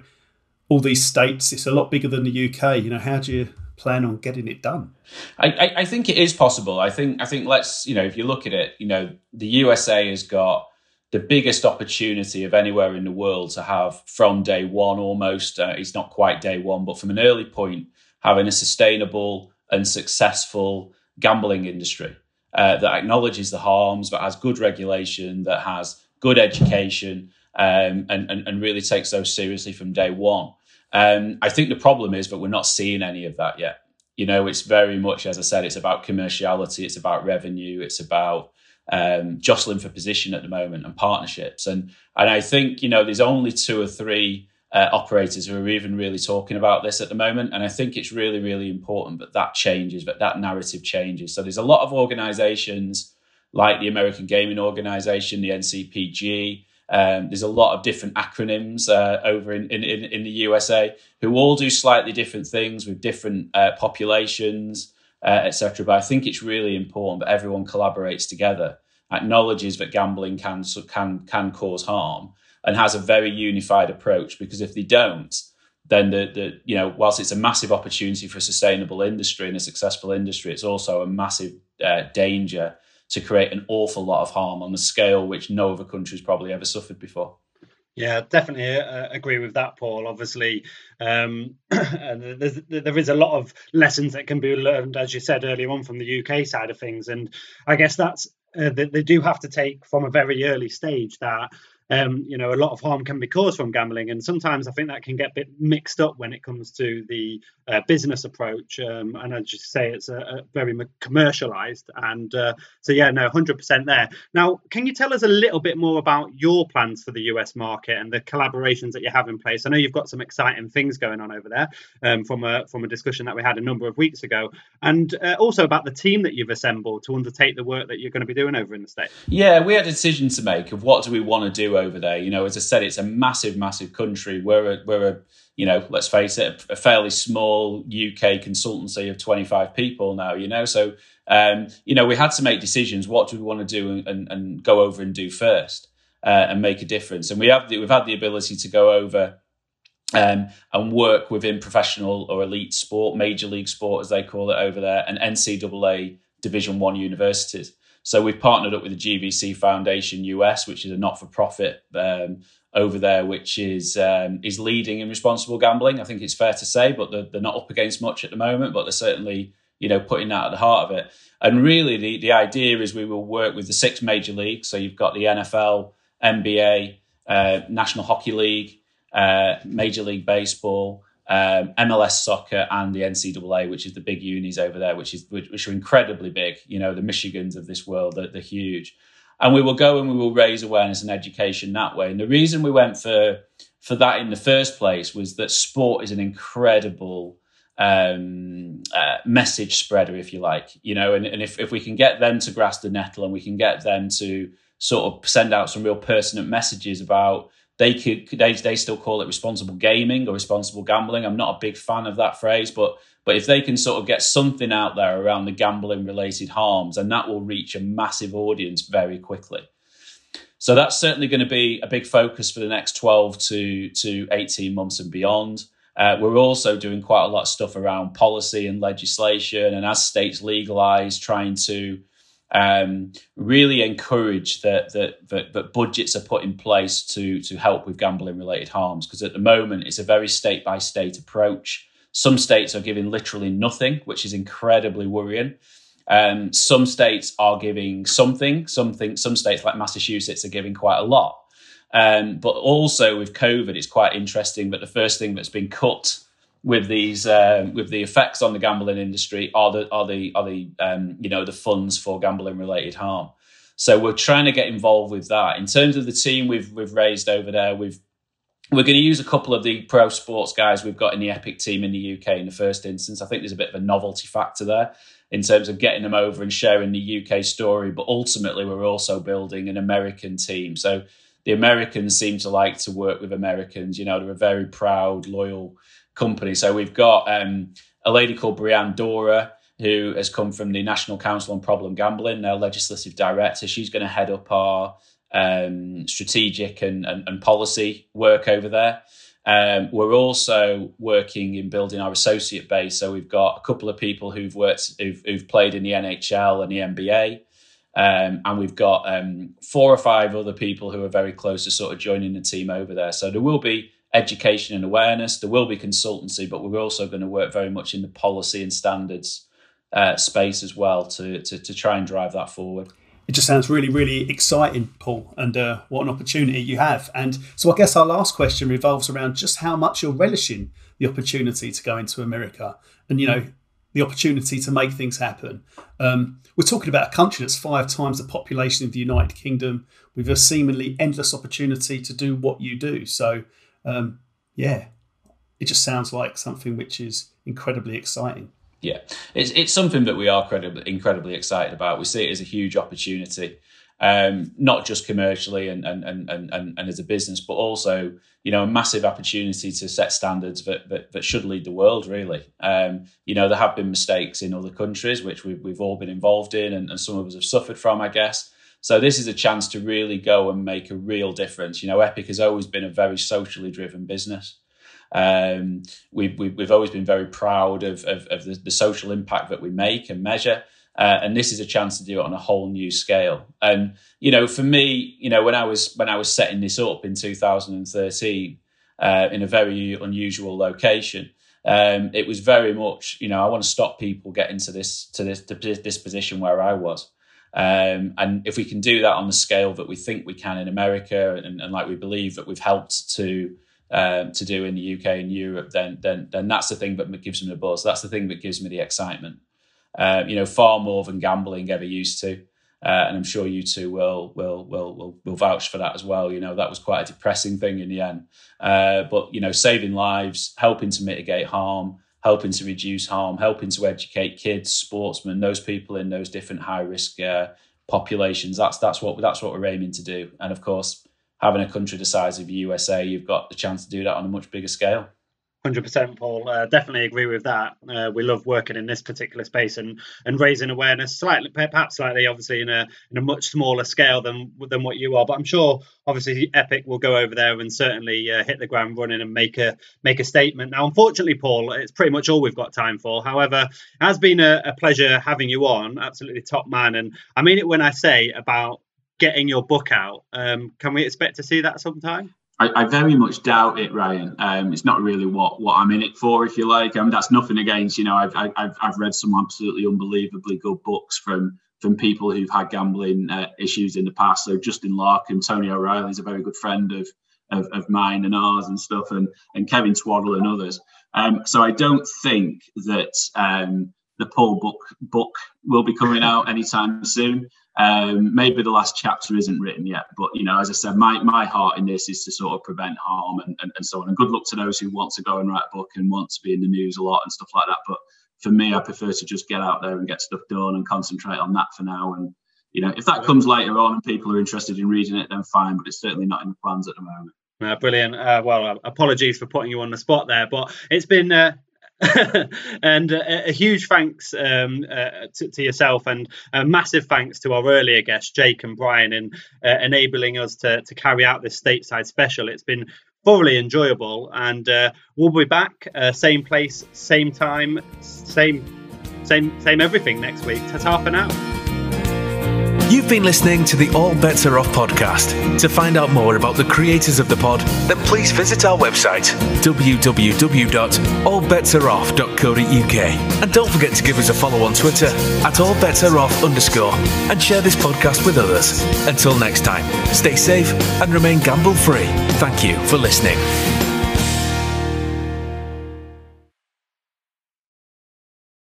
all these states. It's a lot bigger than the UK. You know, how do you plan on getting it done? I, I, I think it is possible. I think I think let's you know if you look at it, you know, the USA has got the biggest opportunity of anywhere in the world to have from day one almost. Uh, it's not quite day one, but from an early point, having a sustainable and successful gambling industry uh, that acknowledges the harms, but has good regulation, that has good education, um, and, and, and really takes those seriously from day one. Um, I think the problem is that we're not seeing any of that yet. You know, it's very much, as I said, it's about commerciality, it's about revenue, it's about um, jostling for position at the moment and partnerships. And and I think you know there's only two or three uh, operators who are even really talking about this at the moment. And I think it's really, really important that that changes, that that narrative changes. So there's a lot of organizations like the American Gaming Organization, the NCPG. Um, there's a lot of different acronyms uh, over in, in, in, the USA who all do slightly different things with different uh, populations, uh, etc. But I think it's really important that everyone collaborates together, acknowledges that gambling can can can cause harm, and has a very unified approach. Because if they don't, then the, the you know whilst it's a massive opportunity for a sustainable industry and a successful industry, it's also a massive uh, danger to create an awful lot of harm on the scale which no other country's probably ever suffered before. Yeah, definitely uh, agree with that, Paul. Obviously, um, and there is a lot of lessons that can be learned, as you said earlier on, from the UK side of things. And I guess that's uh, they do have to take from a very early stage that um, you know, a lot of harm can be caused from gambling, and sometimes I think that can get a bit mixed up when it comes to the uh, business approach. Um, and I just say it's a, a very commercialized, and uh, so yeah, no, hundred percent there. Now, can you tell us a little bit more about your plans for the US market and the collaborations that you have in place? I know you've got some exciting things going on over there um, from a from a discussion that we had a number of weeks ago, and uh, also about the team that you've assembled to undertake the work that you're going to be doing over in the states. Yeah, we had a decision to make of what do we want to do over there. You know, as I said, it's a massive, massive country. We're a, we're a you know, let's face it, a, fairly small UK consultancy of 25 people now, you know. So, um, you know, we had to make decisions. What do we want to do and, and go over and do first uh, and make a difference? And we have the, we've had the ability to go over um, and work within professional or elite sport, major league sport, as they call it over there, and NCAA Division One universities. So we've partnered up with the GVC Foundation US, which is a not-for-profit um, over there, which is um, is leading in responsible gambling. I think it's fair to say, but they're, they're, not up against much at the moment. But they're certainly you know putting that at the heart of it. And really, the the idea is we will work with the six major leagues. So you've got the NFL, NBA, uh, National Hockey League, uh, Major League Baseball um, MLS soccer and the NCAA, which is the big unis over there, which is which, which are incredibly big. You know, the Michigans of this world, they're, they're, huge. And we will go and we will raise awareness and education that way. And the reason we went for for that in the first place was that sport is an incredible um, uh, message spreader, if you like. You know, and, and if if we can get them to grasp the nettle and we can get them to sort of send out some real pertinent messages about they could they, they still call it responsible gaming or responsible gambling. I'm not a big fan of that phrase, but but if they can sort of get something out there around the gambling related harms, and that will reach a massive audience very quickly. So that's certainly going to be a big focus for the next 12 to, to 18 months and beyond. Uh, we're also doing quite a lot of stuff around policy and legislation, and as states legalize, trying to um, really encourage that, that, that that budgets are put in place to to help with gambling related harms because at the moment it's a very state by state approach. Some states are giving literally nothing, which is incredibly worrying. Um, some states are giving something. Something. Some states like Massachusetts are giving quite a lot. Um, but also with COVID, it's quite interesting that the first thing that's been cut with these um, with the effects on the gambling industry are the are the are the um, you know the funds for gambling related harm. So we're trying to get involved with that. In terms of the team we've we've raised over there, we've we're going to use a couple of the pro sports guys we've got in the Epic team in the UK in the first instance. I think there's a bit of a novelty factor there in terms of getting them over and sharing the UK story. But ultimately, we're also building an American team. So the Americans seem to like to work with Americans. You know, they're a very proud, loyal company. So we've got um, a lady called Brianne Doura, who has come from the National Council on Problem Gambling, now legislative director. She's going to head up our um, strategic and, and, and, policy work over there. Um, we're also working in building our associate base. So we've got a couple of people who've worked, who've, who've played in the NHL and the NBA. Um, and we've got um, four or five other people who are very close to sort of joining the team over there. So there will be education and awareness. There will be consultancy, but we're also going to work very much in the policy and standards uh, space as well to, to, to try and drive that forward. It just sounds really, really exciting, Paul, and uh, what an opportunity you have. And so, I guess our last question revolves around just how much you're relishing the opportunity to go into America, and you know, the opportunity to make things happen. Um, we're talking about a country that's five times the population of the United Kingdom, with a seemingly endless opportunity to do what you do. So, um, yeah, it just sounds like something which is incredibly exciting. Yeah, it's it's something that we are incredibly incredibly excited about. We see it as a huge opportunity, um, not just commercially and and, and and and as a business, but also you know a massive opportunity to set standards that that, that should lead the world. Really, um, you know there have been mistakes in other countries which we've we've all been involved in, and, and some of us have suffered from, I guess. So this is a chance to really go and make a real difference. You know, Epic has always been a very socially driven business. Um, we've, we've, we've always been very proud of, of, of the, the, social impact that we make and measure. Uh, and this is a chance to do it on a whole new scale. And you know, for me, you know, when I was when I was setting this up in 2013 uh, in a very unusual location, um, it was very much, you know, I want to stop people getting to this to this to this position where I was. Um, and if we can do that on the scale that we think we can in America, and, and like we believe that we've helped to um, to do in the UK and Europe, then then then that's the thing that gives me the buzz. That's the thing that gives me the excitement. Uh, you know, far more than gambling ever used to. Uh, and I'm sure you two will, will will will will vouch for that as well. You know that was quite a depressing thing in the end, uh, but you know saving lives, helping to mitigate harm, helping to reduce harm, helping to educate kids, sportsmen, those people in those different high risk uh, populations. That's that's what that's what we're aiming to do. And of course, having a country the size of the USA, you've got the chance to do that on a much bigger scale. Hundred percent, Paul. Uh, definitely agree with that. Uh, we love working in this particular space and and raising awareness, slightly, perhaps slightly, obviously in a in a much smaller scale than than what you are. But I'm sure, obviously, Epic will go over there and certainly uh, hit the ground running and make a make a statement. Now, unfortunately, Paul, it's pretty much all we've got time for. However, it has been a, a pleasure having you on. Absolutely top man, and I mean it when I say about getting your book out. Um, can we expect to see that sometime? I, I, very much doubt it, Ryan. Um, it's not really what, what I'm in it for, if you like. I mean, that's nothing against, you know, I've, I've, I've read some absolutely unbelievably good books from from people who've had gambling uh, issues in the past. So Justyn Larcombe, Tony O'Reilly is a very good friend of, of, of mine and ours and stuff, and, and Kevin Twaddle and others. Um, so I don't think that um, the Paul book book will be coming out anytime soon. Um, maybe the last chapter isn't written yet, but you know, as I said, my my heart in this is to sort of prevent harm and, and, and so on. And good luck to those who want to go and write a book and want to be in the news a lot and stuff like that. But for me, I prefer to just get out there and get stuff done and concentrate on that for now. And you know, if that comes later on and people are interested in reading it, then fine. But it's certainly not in the plans at the moment. Uh, brilliant. Uh, well, apologies for putting you on the spot there, but it's been uh, and uh, a huge thanks um, uh, to, to, yourself and a massive thanks to our earlier guests, Jake and Brian, in uh, enabling us to, to carry out this stateside special. It's been thoroughly enjoyable, and uh, we'll be back, uh, same place, same time, same, same, same everything next week. Ta-ta for now. You've been listening to the All Bets Are Off podcast. To find out more about the creators of the pod, then please visit our website, www.allbetsareoff.co.uk. And don't forget to give us a follow on Twitter at allbetsareoff underscore and share this podcast with others. Until next time, stay safe and remain gamble free. Thank you for listening.